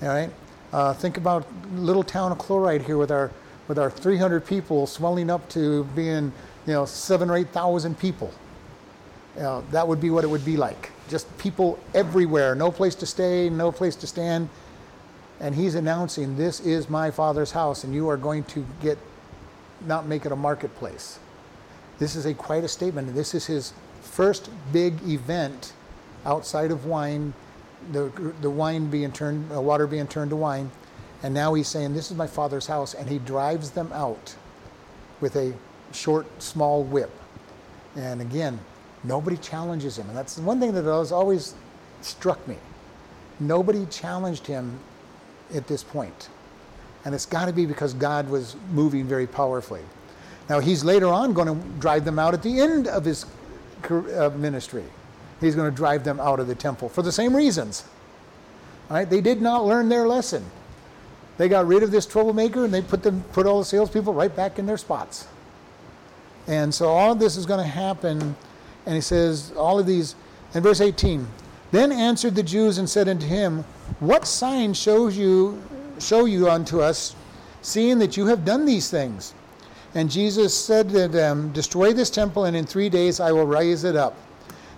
All right. Uh, think about little town of Chloride here with our with our 300 people swelling up to being, you know, seven or 8,000 people. You know, that would be what it would be like. Just people everywhere, no place to stay, no place to stand. And he's announcing, This is my Father's house, and you are going to get, not make it a marketplace. This is a quite a statement. This is his first big event outside of wine, the, the wine being turned, uh, water being turned to wine. And now he's saying, This is my father's house. And he drives them out with a short, small whip. And again, nobody challenges him. And that's one thing that has always struck me. Nobody challenged him at this point. And it's got to be because God was moving very powerfully. Now, he's later on going to drive them out at the end of his uh, ministry. He's going to drive them out of the temple for the same reasons. Right? They did not learn their lesson. They got rid of this troublemaker and they put them put all the salespeople right back in their spots. And so all of this is going to happen. And he says, all of these, in verse 18, then answered the Jews and said unto him, What sign shows you show you unto us, seeing that you have done these things? And Jesus said to them, Destroy this temple, and in three days I will raise it up.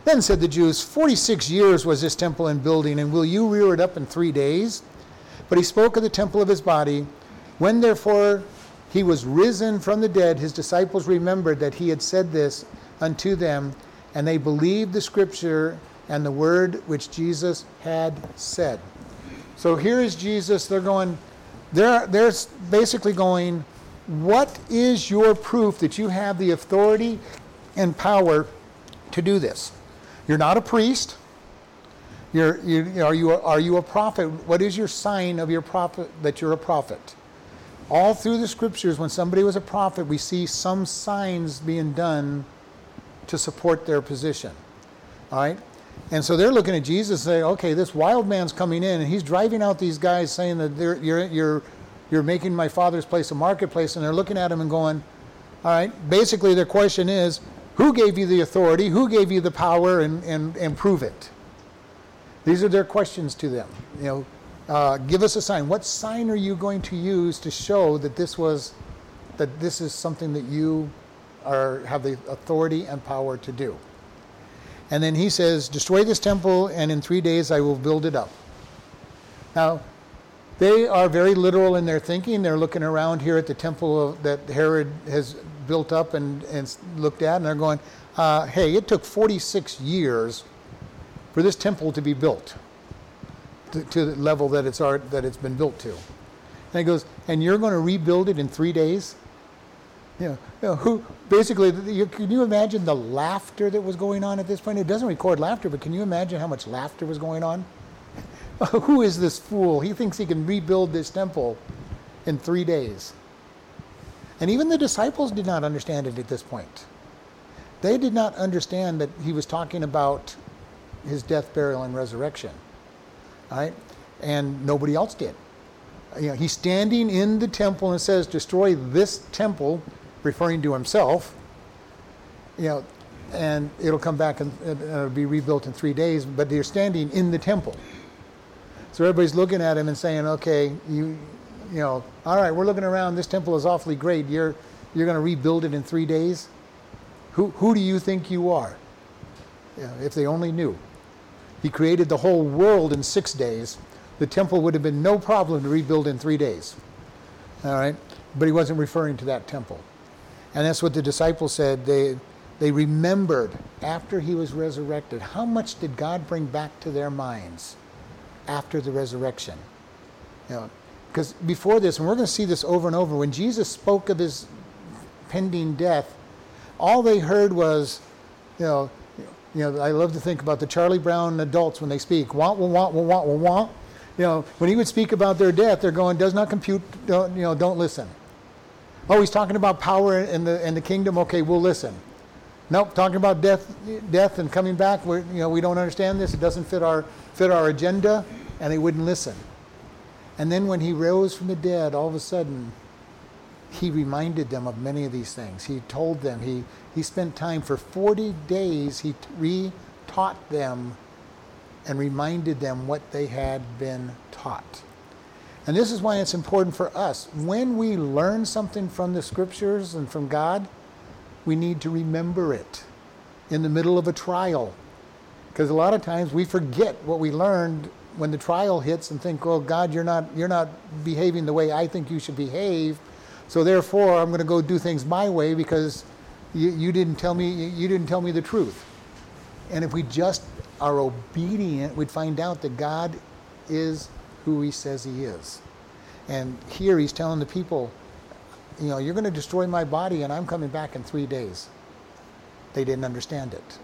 Then said the Jews, Forty six years was this temple in building, and will you rear it up in three days? But he spoke of the temple of his body. When therefore he was risen from the dead, his disciples remembered that he had said this unto them, and they believed the scripture and the word which Jesus had said. So here is Jesus. They're going, they're, they're basically going, what is your proof that you have the authority and power to do this? You're not a priest. You're, you, are, you, are you a prophet? What is your sign of your prophet that you're a prophet? All through the scriptures, when somebody was a prophet, we see some signs being done to support their position. All right? And so they're looking at Jesus and saying, okay, this wild man's coming in and he's driving out these guys saying that you're, you're, you're making my father's place a marketplace. And they're looking at him and going, all right, basically their question is, who gave you the authority? Who gave you the power? And, and, and prove it. These are their questions to them. You know, uh, give us a sign. What sign are you going to use to show that this was, that this is something that you are have the authority and power to do? And then he says, Destroy this temple, and in three days I will build it up. Now, they are very literal in their thinking. They're looking around here at the temple of, that Herod has built up and, and looked at, and they're going, uh, Hey, it took 46 years for this temple to be built to, to the level that it's, art, that it's been built to. And he goes, And you're going to rebuild it in three days? You know, you know, who basically you, can you imagine the laughter that was going on at this point? It doesn't record laughter, but can you imagine how much laughter was going on? who is this fool? He thinks he can rebuild this temple in three days. And even the disciples did not understand it at this point. They did not understand that he was talking about his death, burial, and resurrection. Right? And nobody else did. You know, he's standing in the temple and says, Destroy this temple referring to himself, you know, and it'll come back and it'll be rebuilt in three days, but they're standing in the temple. So everybody's looking at him and saying, okay, you, you know, all right, we're looking around, this temple is awfully great, you're, you're going to rebuild it in three days? Who, who do you think you are? You know, if they only knew. He created the whole world in six days. The temple would have been no problem to rebuild in three days. All right? But he wasn't referring to that temple. And that's what the disciples said. They, they remembered after he was resurrected. How much did God bring back to their minds after the resurrection? You know, because before this, and we're going to see this over and over, when Jesus spoke of his pending death, all they heard was, you know, you know, I love to think about the Charlie Brown adults when they speak, want, want, want, want, want. You know, when he would speak about their death, they're going, does not compute, don't, you know, don't listen. Oh, he's talking about power and the and the kingdom. Okay, we'll listen. Nope, talking about death, death and coming back. We you know we don't understand this. It doesn't fit our fit our agenda, and they wouldn't listen. And then when he rose from the dead, all of a sudden, he reminded them of many of these things. He told them. He he spent time for forty days. He re-taught them and reminded them what they had been taught. And this is why it's important for us. When we learn something from the scriptures and from God, we need to remember it in the middle of a trial. Because a lot of times we forget what we learned when the trial hits and think, "Oh God, you're not you're not behaving the way I think you should behave." So therefore, I'm going to go do things my way because you, you didn't tell me you didn't tell me the truth. And if we just are obedient, we'd find out that God is who He says He is. And here He's telling the people, you know, you're going to destroy my body, and I'm coming back in three days. They didn't understand it.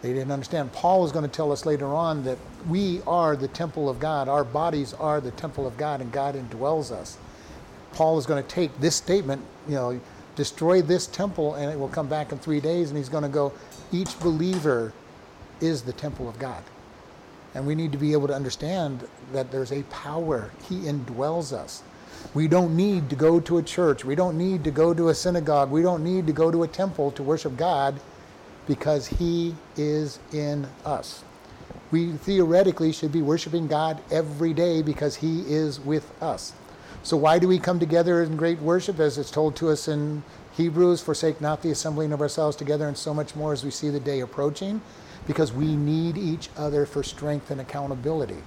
They didn't understand. Paul is going to tell us later on that we are the temple of God. Our bodies are the temple of God, and God indwells us. Paul is going to take this statement, you know, destroy this temple, and it will come back in three days. And he's going to go, each believer is the temple of God. And we need to be able to understand that there's a power. He indwells us. We don't need to go to a church. We don't need to go to a synagogue. We don't need to go to a temple to worship God because He is in us. We theoretically should be worshiping God every day because He is with us. So, why do we come together in great worship, as it's told to us in Hebrews? Forsake not the assembling of ourselves together, and so much more as we see the day approaching, because we need each other for strength and accountability.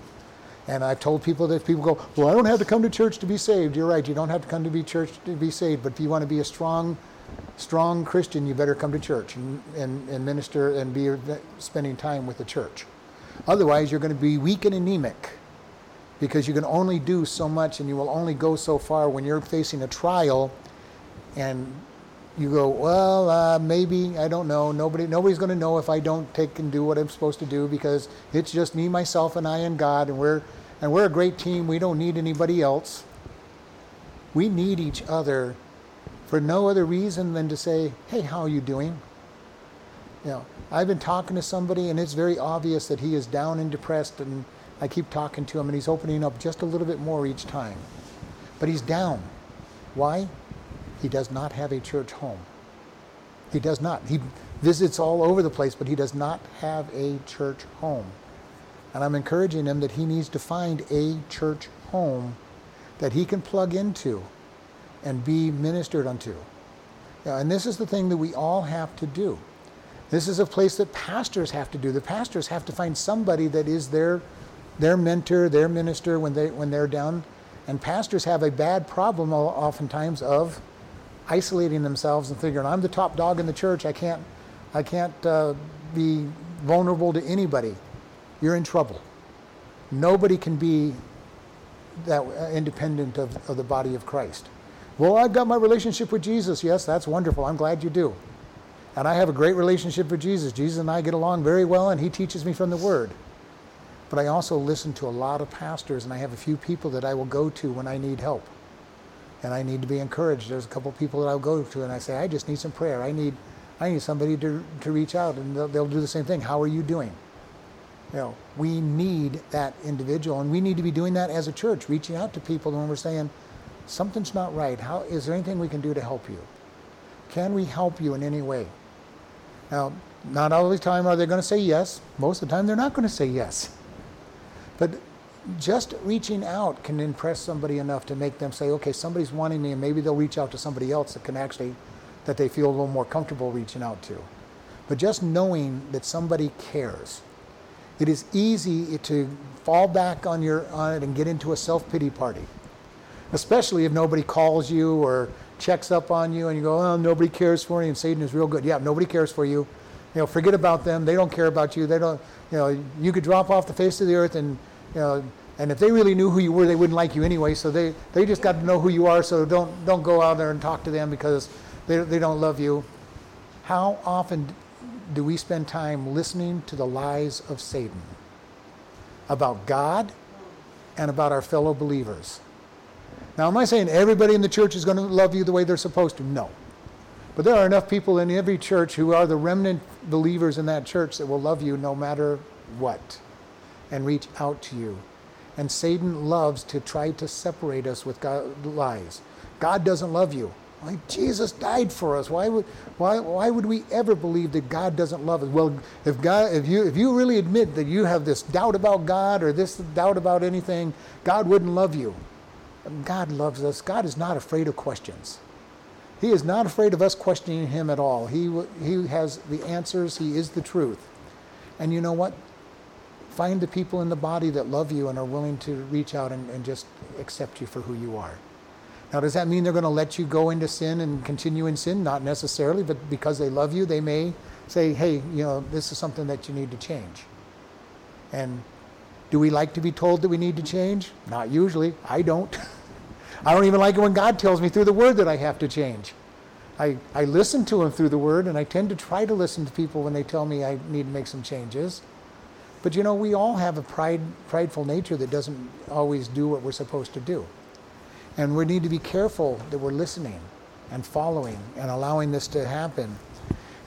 And I've told people that people go, Well, I don't have to come to church to be saved. You're right, you don't have to come to be church to be saved, but if you want to be a strong strong Christian, you better come to church and, and, and minister and be spending time with the church. Otherwise, you're going to be weak and anemic because you can only do so much and you will only go so far when you're facing a trial and you go, well, uh, maybe I don't know. Nobody, nobody's going to know if I don't take and do what I'm supposed to do because it's just me, myself, and I and God, and we're and we're a great team. We don't need anybody else. We need each other for no other reason than to say, hey, how are you doing? You know, I've been talking to somebody and it's very obvious that he is down and depressed and I keep talking to him and he's opening up just a little bit more each time. But he's down. Why? He does not have a church home. He does not. He visits all over the place, but he does not have a church home. And I'm encouraging him that he needs to find a church home that he can plug into and be ministered unto. and this is the thing that we all have to do. This is a place that pastors have to do. The pastors have to find somebody that is their their mentor, their minister when they when they're down. And pastors have a bad problem oftentimes of isolating themselves and figuring I'm the top dog in the church. I can't I can't uh, be vulnerable to anybody. You're in trouble. Nobody can be that independent of, of the body of Christ. Well, I've got my relationship with Jesus. Yes, that's wonderful. I'm glad you do. And I have a great relationship with Jesus. Jesus and I get along very well, and He teaches me from the Word. But I also listen to a lot of pastors, and I have a few people that I will go to when I need help. And I need to be encouraged. There's a couple people that I'll go to, and I say, I just need some prayer. I need, I need somebody to, to reach out, and they'll, they'll do the same thing. How are you doing? You know, we need that individual, and we need to be doing that as a church, reaching out to people when we're saying, something's not right. How is there anything we can do to help you? Can we help you in any way? Now, not all the time are they going to say yes. Most of the time, they're not going to say yes. But just reaching out can impress somebody enough to make them say, okay, somebody's wanting me, and maybe they'll reach out to somebody else that can actually, that they feel a little more comfortable reaching out to. But just knowing that somebody cares. It is easy to fall back on your on it and get into a self-pity party especially if nobody calls you or checks up on you and you go, oh, nobody cares for you and Satan is real good. Yeah, nobody cares for you. You know, forget about them. They don't care about you. They don't, you know, you could drop off the face of the earth and, know, and if they really knew who you were, they wouldn't like you anyway. So they, they just got to know who you are. So don't, don't go out there and talk to them because they, they don't love you. How often do we spend time listening to the lies of Satan about God and about our fellow believers? Now, am I saying everybody in the church is going to love you the way they're supposed to? No. But there are enough people in every church who are the remnant believers in that church that will love you no matter what and reach out to you. And Satan loves to try to separate us with God, lies. God doesn't love you. Like Jesus died for us. Why would why why would we ever believe that God doesn't love us? Well, if God if you if you really admit that you have this doubt about God or this doubt about anything, God wouldn't love you. God loves us. God is not afraid of questions. He is not afraid of us questioning him at all. He, he has the answers. He is the truth. And you know what? Find the people in the body that love you and are willing to reach out and, and just accept you for who you are. Now, does that mean they're going to let you go into sin and continue in sin? Not necessarily, but because they love you, they may say, hey, you know, this is something that you need to change. And do we like to be told that we need to change? Not usually. I don't. I don't even like it when God tells me through the Word that I have to change. I, I listen to Him through the Word, and I tend to try to listen to people when they tell me I need to make some changes. But you know, we all have a pride, prideful nature that doesn't always do what we're supposed to do. And we need to be careful that we're listening and following and allowing this to happen.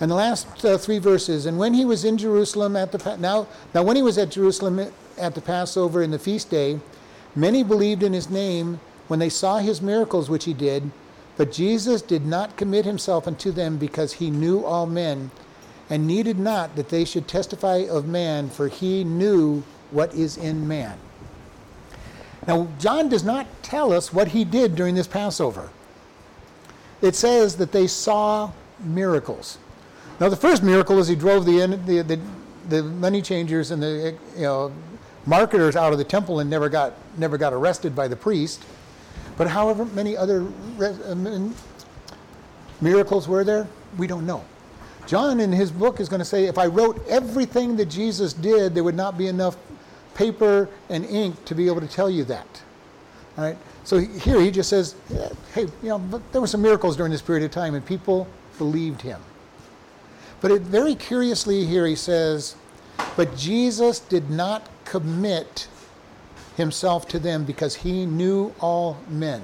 And the last uh, three verses, and when he was in Jerusalem at the now now when he was at Jerusalem at the Passover in the feast day, many believed in his name when they saw his miracles which he did. But Jesus did not commit himself unto them because he knew all men, and needed not that they should testify of man, for he knew what is in man. Now, John does not tell us what he did during this Passover. It says that they saw miracles. Now, the first miracle is he drove the, the, the, the money changers and the you know, marketers out of the temple and never got, never got arrested by the priest. But however many other uh, miracles were there, we don't know. John in his book is going to say if I wrote everything that Jesus did, there would not be enough paper and ink to be able to tell you that. All right? So here he just says, hey, you know, there were some miracles during this period of time, and people believed him. But it, very curiously here he says, but Jesus did not commit himself to them because he knew all men.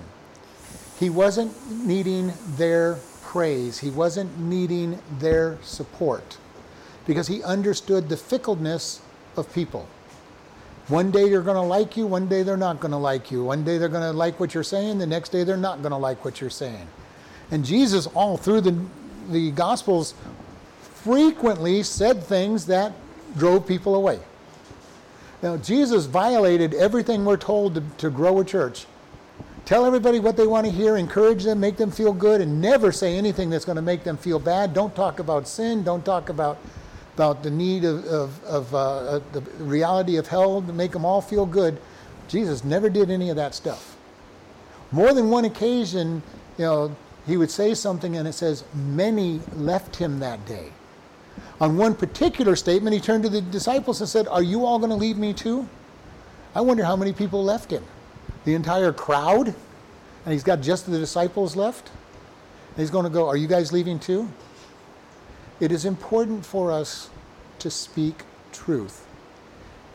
He wasn't needing their praise, he wasn't needing their support because he understood the fickleness of people. One day you're going to like you, one day they're not going to like you. One day they're going to like what you're saying, the next day they're not going to like what you're saying. And Jesus, all through the, the Gospels, frequently said things that drove people away. Now, Jesus violated everything we're told to, to grow a church. Tell everybody what they want to hear, encourage them, make them feel good, and never say anything that's going to make them feel bad. Don't talk about sin. Don't talk about about the need of, of, of uh, uh, the reality of hell to make them all feel good. Jesus never did any of that stuff. More than one occasion, you know, he would say something and it says, many left him that day. On one particular statement, he turned to the disciples and said, Are you all going to leave me too? I wonder how many people left him. The entire crowd? And he's got just the disciples left? And he's going to go, Are you guys leaving too? It is important for us to speak truth,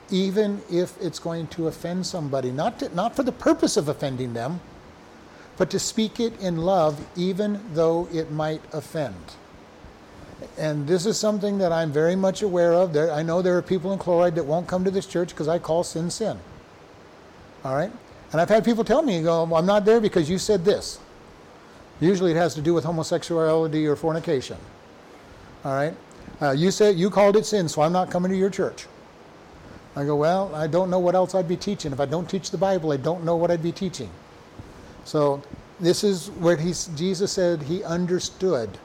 even if it's going to offend somebody, not, to, not for the purpose of offending them, but to speak it in love, even though it might offend. And this is something that I'm very much aware of. There, I know there are people in Chloride that won't come to this church because I call sin sin. All right? And I've had people tell me, you go, I'm not there because you said this. Usually it has to do with homosexuality or fornication. All right? Uh, you said you called it sin, so I'm not coming to your church. I go, well, I don't know what else I'd be teaching. If I don't teach the Bible, I don't know what I'd be teaching. So this is where he's, Jesus said he understood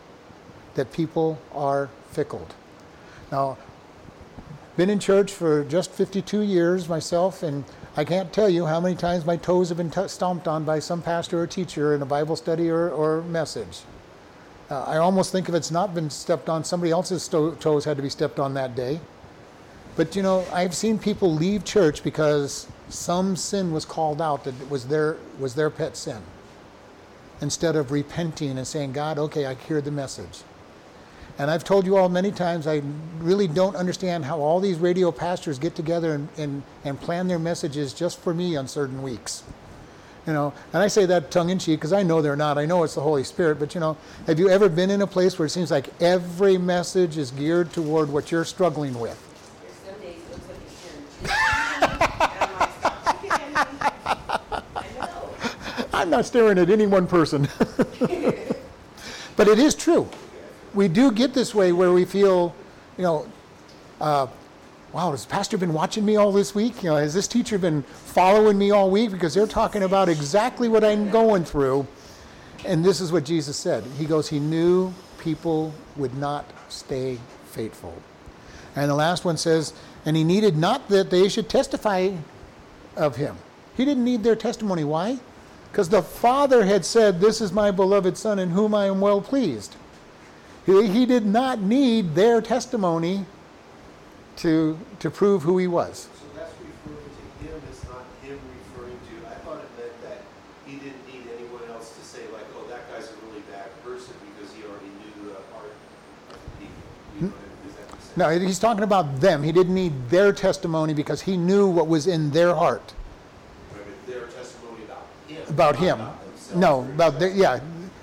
that people are fickle. Now, been in church for just 52 years myself, and I can't tell you how many times my toes have been t- stomped on by some pastor or teacher in a Bible study or, or message. Uh, I almost think if it's not been stepped on, somebody else's toes had to be stepped on that day. But you know, I've seen people leave church because some sin was called out that was their was their pet sin. Instead of repenting and saying, "God, okay, I hear the message." And I've told you all many times, I really don't understand how all these radio pastors get together and, and, and plan their messages just for me on certain weeks. You know, and I say that tongue in cheek because I know they're not. I know it's the Holy Spirit. But you know, have you ever been in a place where it seems like every message is geared toward what you're struggling with? Some days it looks like you're staring. And I'm like, I know. I'm not staring at any one person. but it is true. We do get this way where we feel, you know, uh, wow, has the Pastor been watching me all this week? You know, has this teacher been following me all week? Because they're talking about exactly what I'm going through. And this is what Jesus said. He goes, He knew people would not stay faithful. And the last one says, and he needed not that they should testify of him. He didn't need their testimony. Why? Because the Father had said, This is my beloved Son in whom I am well pleased. He, he did not need their testimony to, to prove who he was. So that's referring to him, it's not him referring to, I thought it meant that he didn't need anyone else to say like, oh, that guy's a really bad person because he already knew the heart of the people. You know, hmm? does that make sense? No, he's talking about them. He didn't need their testimony because he knew what was in their heart Their testimony about him. about him. themselves No, about their, yeah,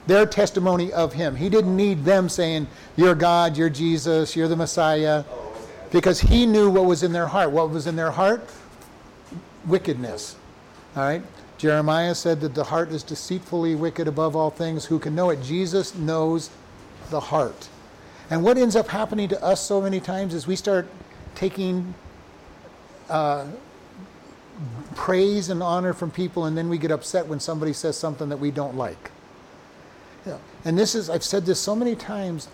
their testimony of him. He didn't need them saying, You're God, you're Jesus, you're the Messiah. Because he knew what was in their heart. What was in their heart? Wickedness. All right? Jeremiah said that the heart is deceitfully wicked above all things. Who can know it? Jesus knows the heart. And what ends up happening to us so many times is we start taking uh, praise and honor from people, and then we get upset when somebody says something that we don't like. And this is, I've said this so many times,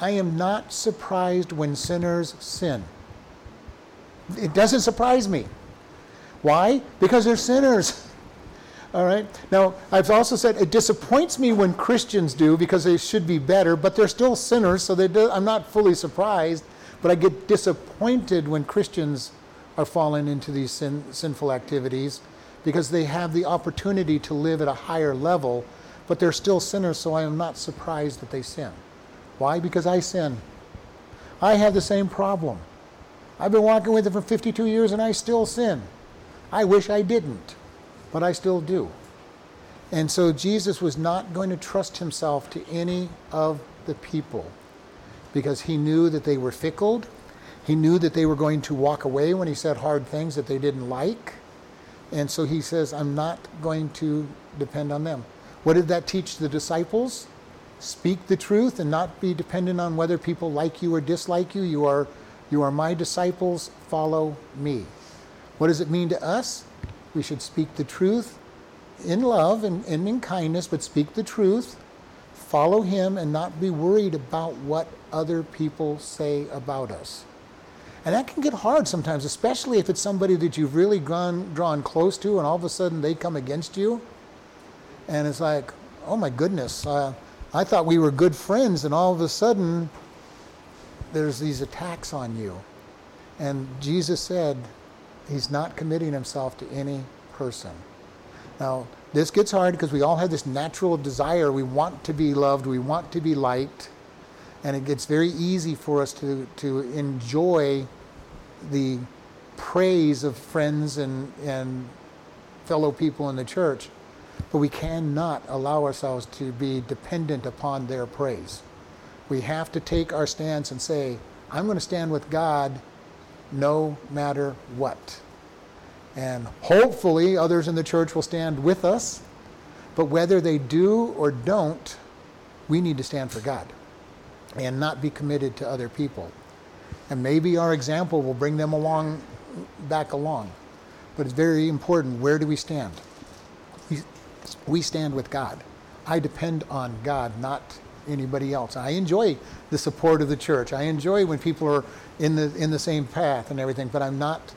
I am not surprised when sinners sin. It doesn't surprise me. Why? Because they're sinners. All right. Now, I've also said it disappoints me when Christians do because they should be better, but they're still sinners, so do, I'm not fully surprised. But I get disappointed when Christians are falling into these sin, sinful activities because they have the opportunity to live at a higher level, but they're still sinners, so I am not surprised that they sin. Why? Because I sin. I have the same problem. I've been walking with it for 52 years and I still sin. I wish I didn't, but I still do. And so Jesus was not going to trust himself to any of the people because he knew that they were fickle. He knew that they were going to walk away when he said hard things that they didn't like. And so he says, I'm not going to depend on them. What did that teach the disciples? Speak the truth and not be dependent on whether people like you or dislike you. You are, you are my disciples, follow me. What does it mean to us? We should speak the truth in love and, and in kindness, but speak the truth, follow him, and not be worried about what other people say about us. And that can get hard sometimes, especially if it's somebody that you've really gone, drawn close to, and all of a sudden they come against you. And it's like, oh my goodness, uh, I thought we were good friends, and all of a sudden there's these attacks on you. And Jesus said he's not committing himself to any person. Now, this gets hard because we all have this natural desire. We want to be loved, we want to be liked, and it gets very easy for us to, to enjoy the praise of friends and, and fellow people in the church. But we cannot allow ourselves to be dependent upon their praise. We have to take our stance and say, I'm going to stand with God no matter what. And hopefully, others in the church will stand with us. But whether they do or don't, we need to stand for God and not be committed to other people. And maybe our example will bring them along, back along. But it's very important where do we stand? We, stand with God. I depend on God, not anybody else. I enjoy the support of the church. I enjoy when people are in the in the same path and everything, but I'm not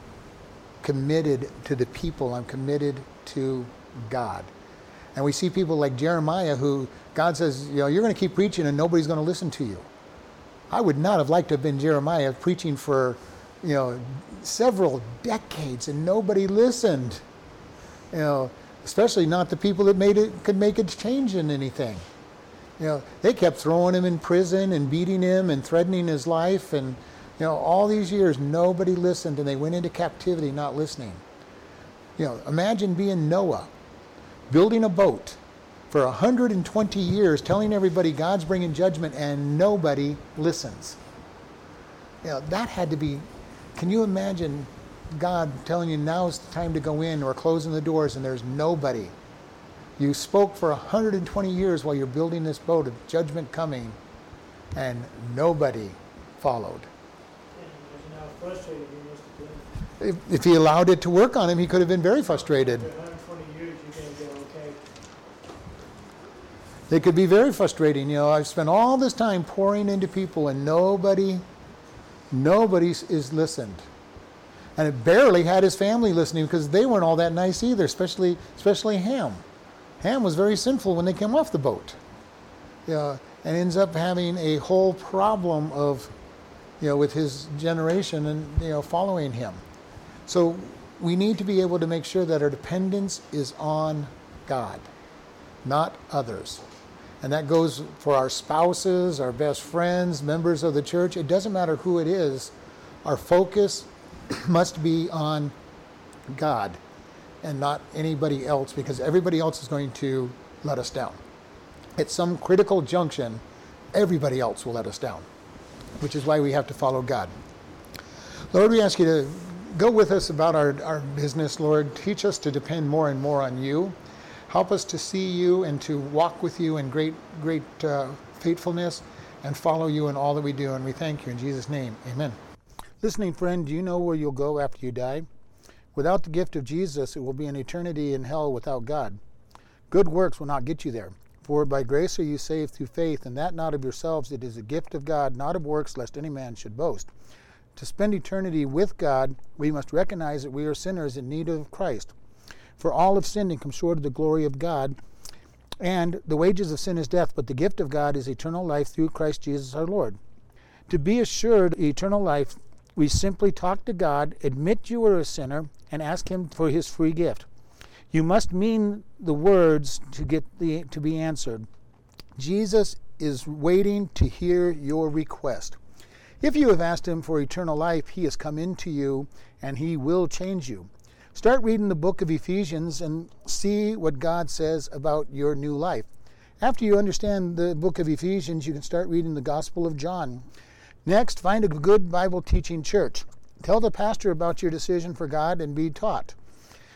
committed to the people. I'm committed to God. And we see people like Jeremiah who God says, you know, you're going to keep preaching and nobody's going to listen to you. I would not have liked to have been Jeremiah preaching for, you know, several decades and nobody listened. You know, especially not the people that made it could make a change in anything. You know, they kept throwing him in prison and beating him and threatening his life and you know, all these years nobody listened and they went into captivity not listening. You know, imagine being Noah, building a boat for 120 years, telling everybody God's bringing judgment and nobody listens. You know, that had to be, can you imagine God telling you now is the time to go in or closing the doors and there's nobody? You spoke for 120 years while you're building this boat of judgment coming and nobody followed. If, if he allowed it to work on him, he could have been very frustrated. After 120 years, you're going to go, okay, They could be very frustrating. You know, I've spent all this time pouring into people and nobody, nobody is listened. And it barely had his family listening because they weren't all that nice either, especially, especially Ham. Ham was very sinful when they came off the boat. Know, and ends up having a whole problem of, you know, with his generation and, you know, following him. So we need to be able to make sure that our dependence is on God, not others. And that goes for our spouses, our best friends, members of the church. It doesn't matter who it is. Our focus must be on God and not anybody else because everybody else is going to let us down. At some critical junction, everybody else will let us down, which is why we have to follow God. Lord, we ask you to go with us about our, our business, Lord. Teach us to depend more and more on you. Help us to see you and to walk with you in great, great uh, faithfulness and follow you in all that we do. And we thank you in Jesus' name. Amen. Listening friend, do you know where you'll go after you die? Without the gift of Jesus, it will be an eternity in hell without God. Good works will not get you there. For by grace are you saved through faith, and that not of yourselves. It is a gift of God, not of works, lest any man should boast. To spend eternity with God, we must recognize that we are sinners in need of Christ. For all have sinned and come short of the glory of God. And the wages of sin is death, but the gift of God is eternal life through Christ Jesus our Lord. To be assured eternal life, we simply talk to God, admit you are a sinner, and ask Him for His free gift. You must mean the words to get the to be answered. Jesus is waiting to hear your request. If you have asked him for eternal life, he has come into you and he will change you. Start reading the book of Ephesians and see what God says about your new life. After you understand the book of Ephesians, you can start reading the Gospel of John. Next, find a good Bible teaching church. Tell the pastor about your decision for God and be taught.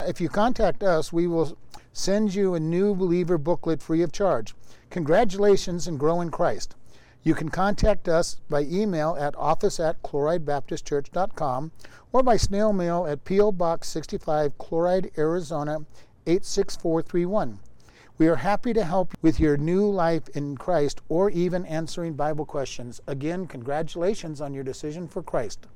If you contact us, we will send you a new believer booklet free of charge. Congratulations and grow in Christ. You can contact us by email at office at chloridebaptistchurch.com or by snail mail at P.O. Box 65, Chloride, Arizona 86431. We are happy to help with your new life in Christ or even answering Bible questions. Again, congratulations on your decision for Christ.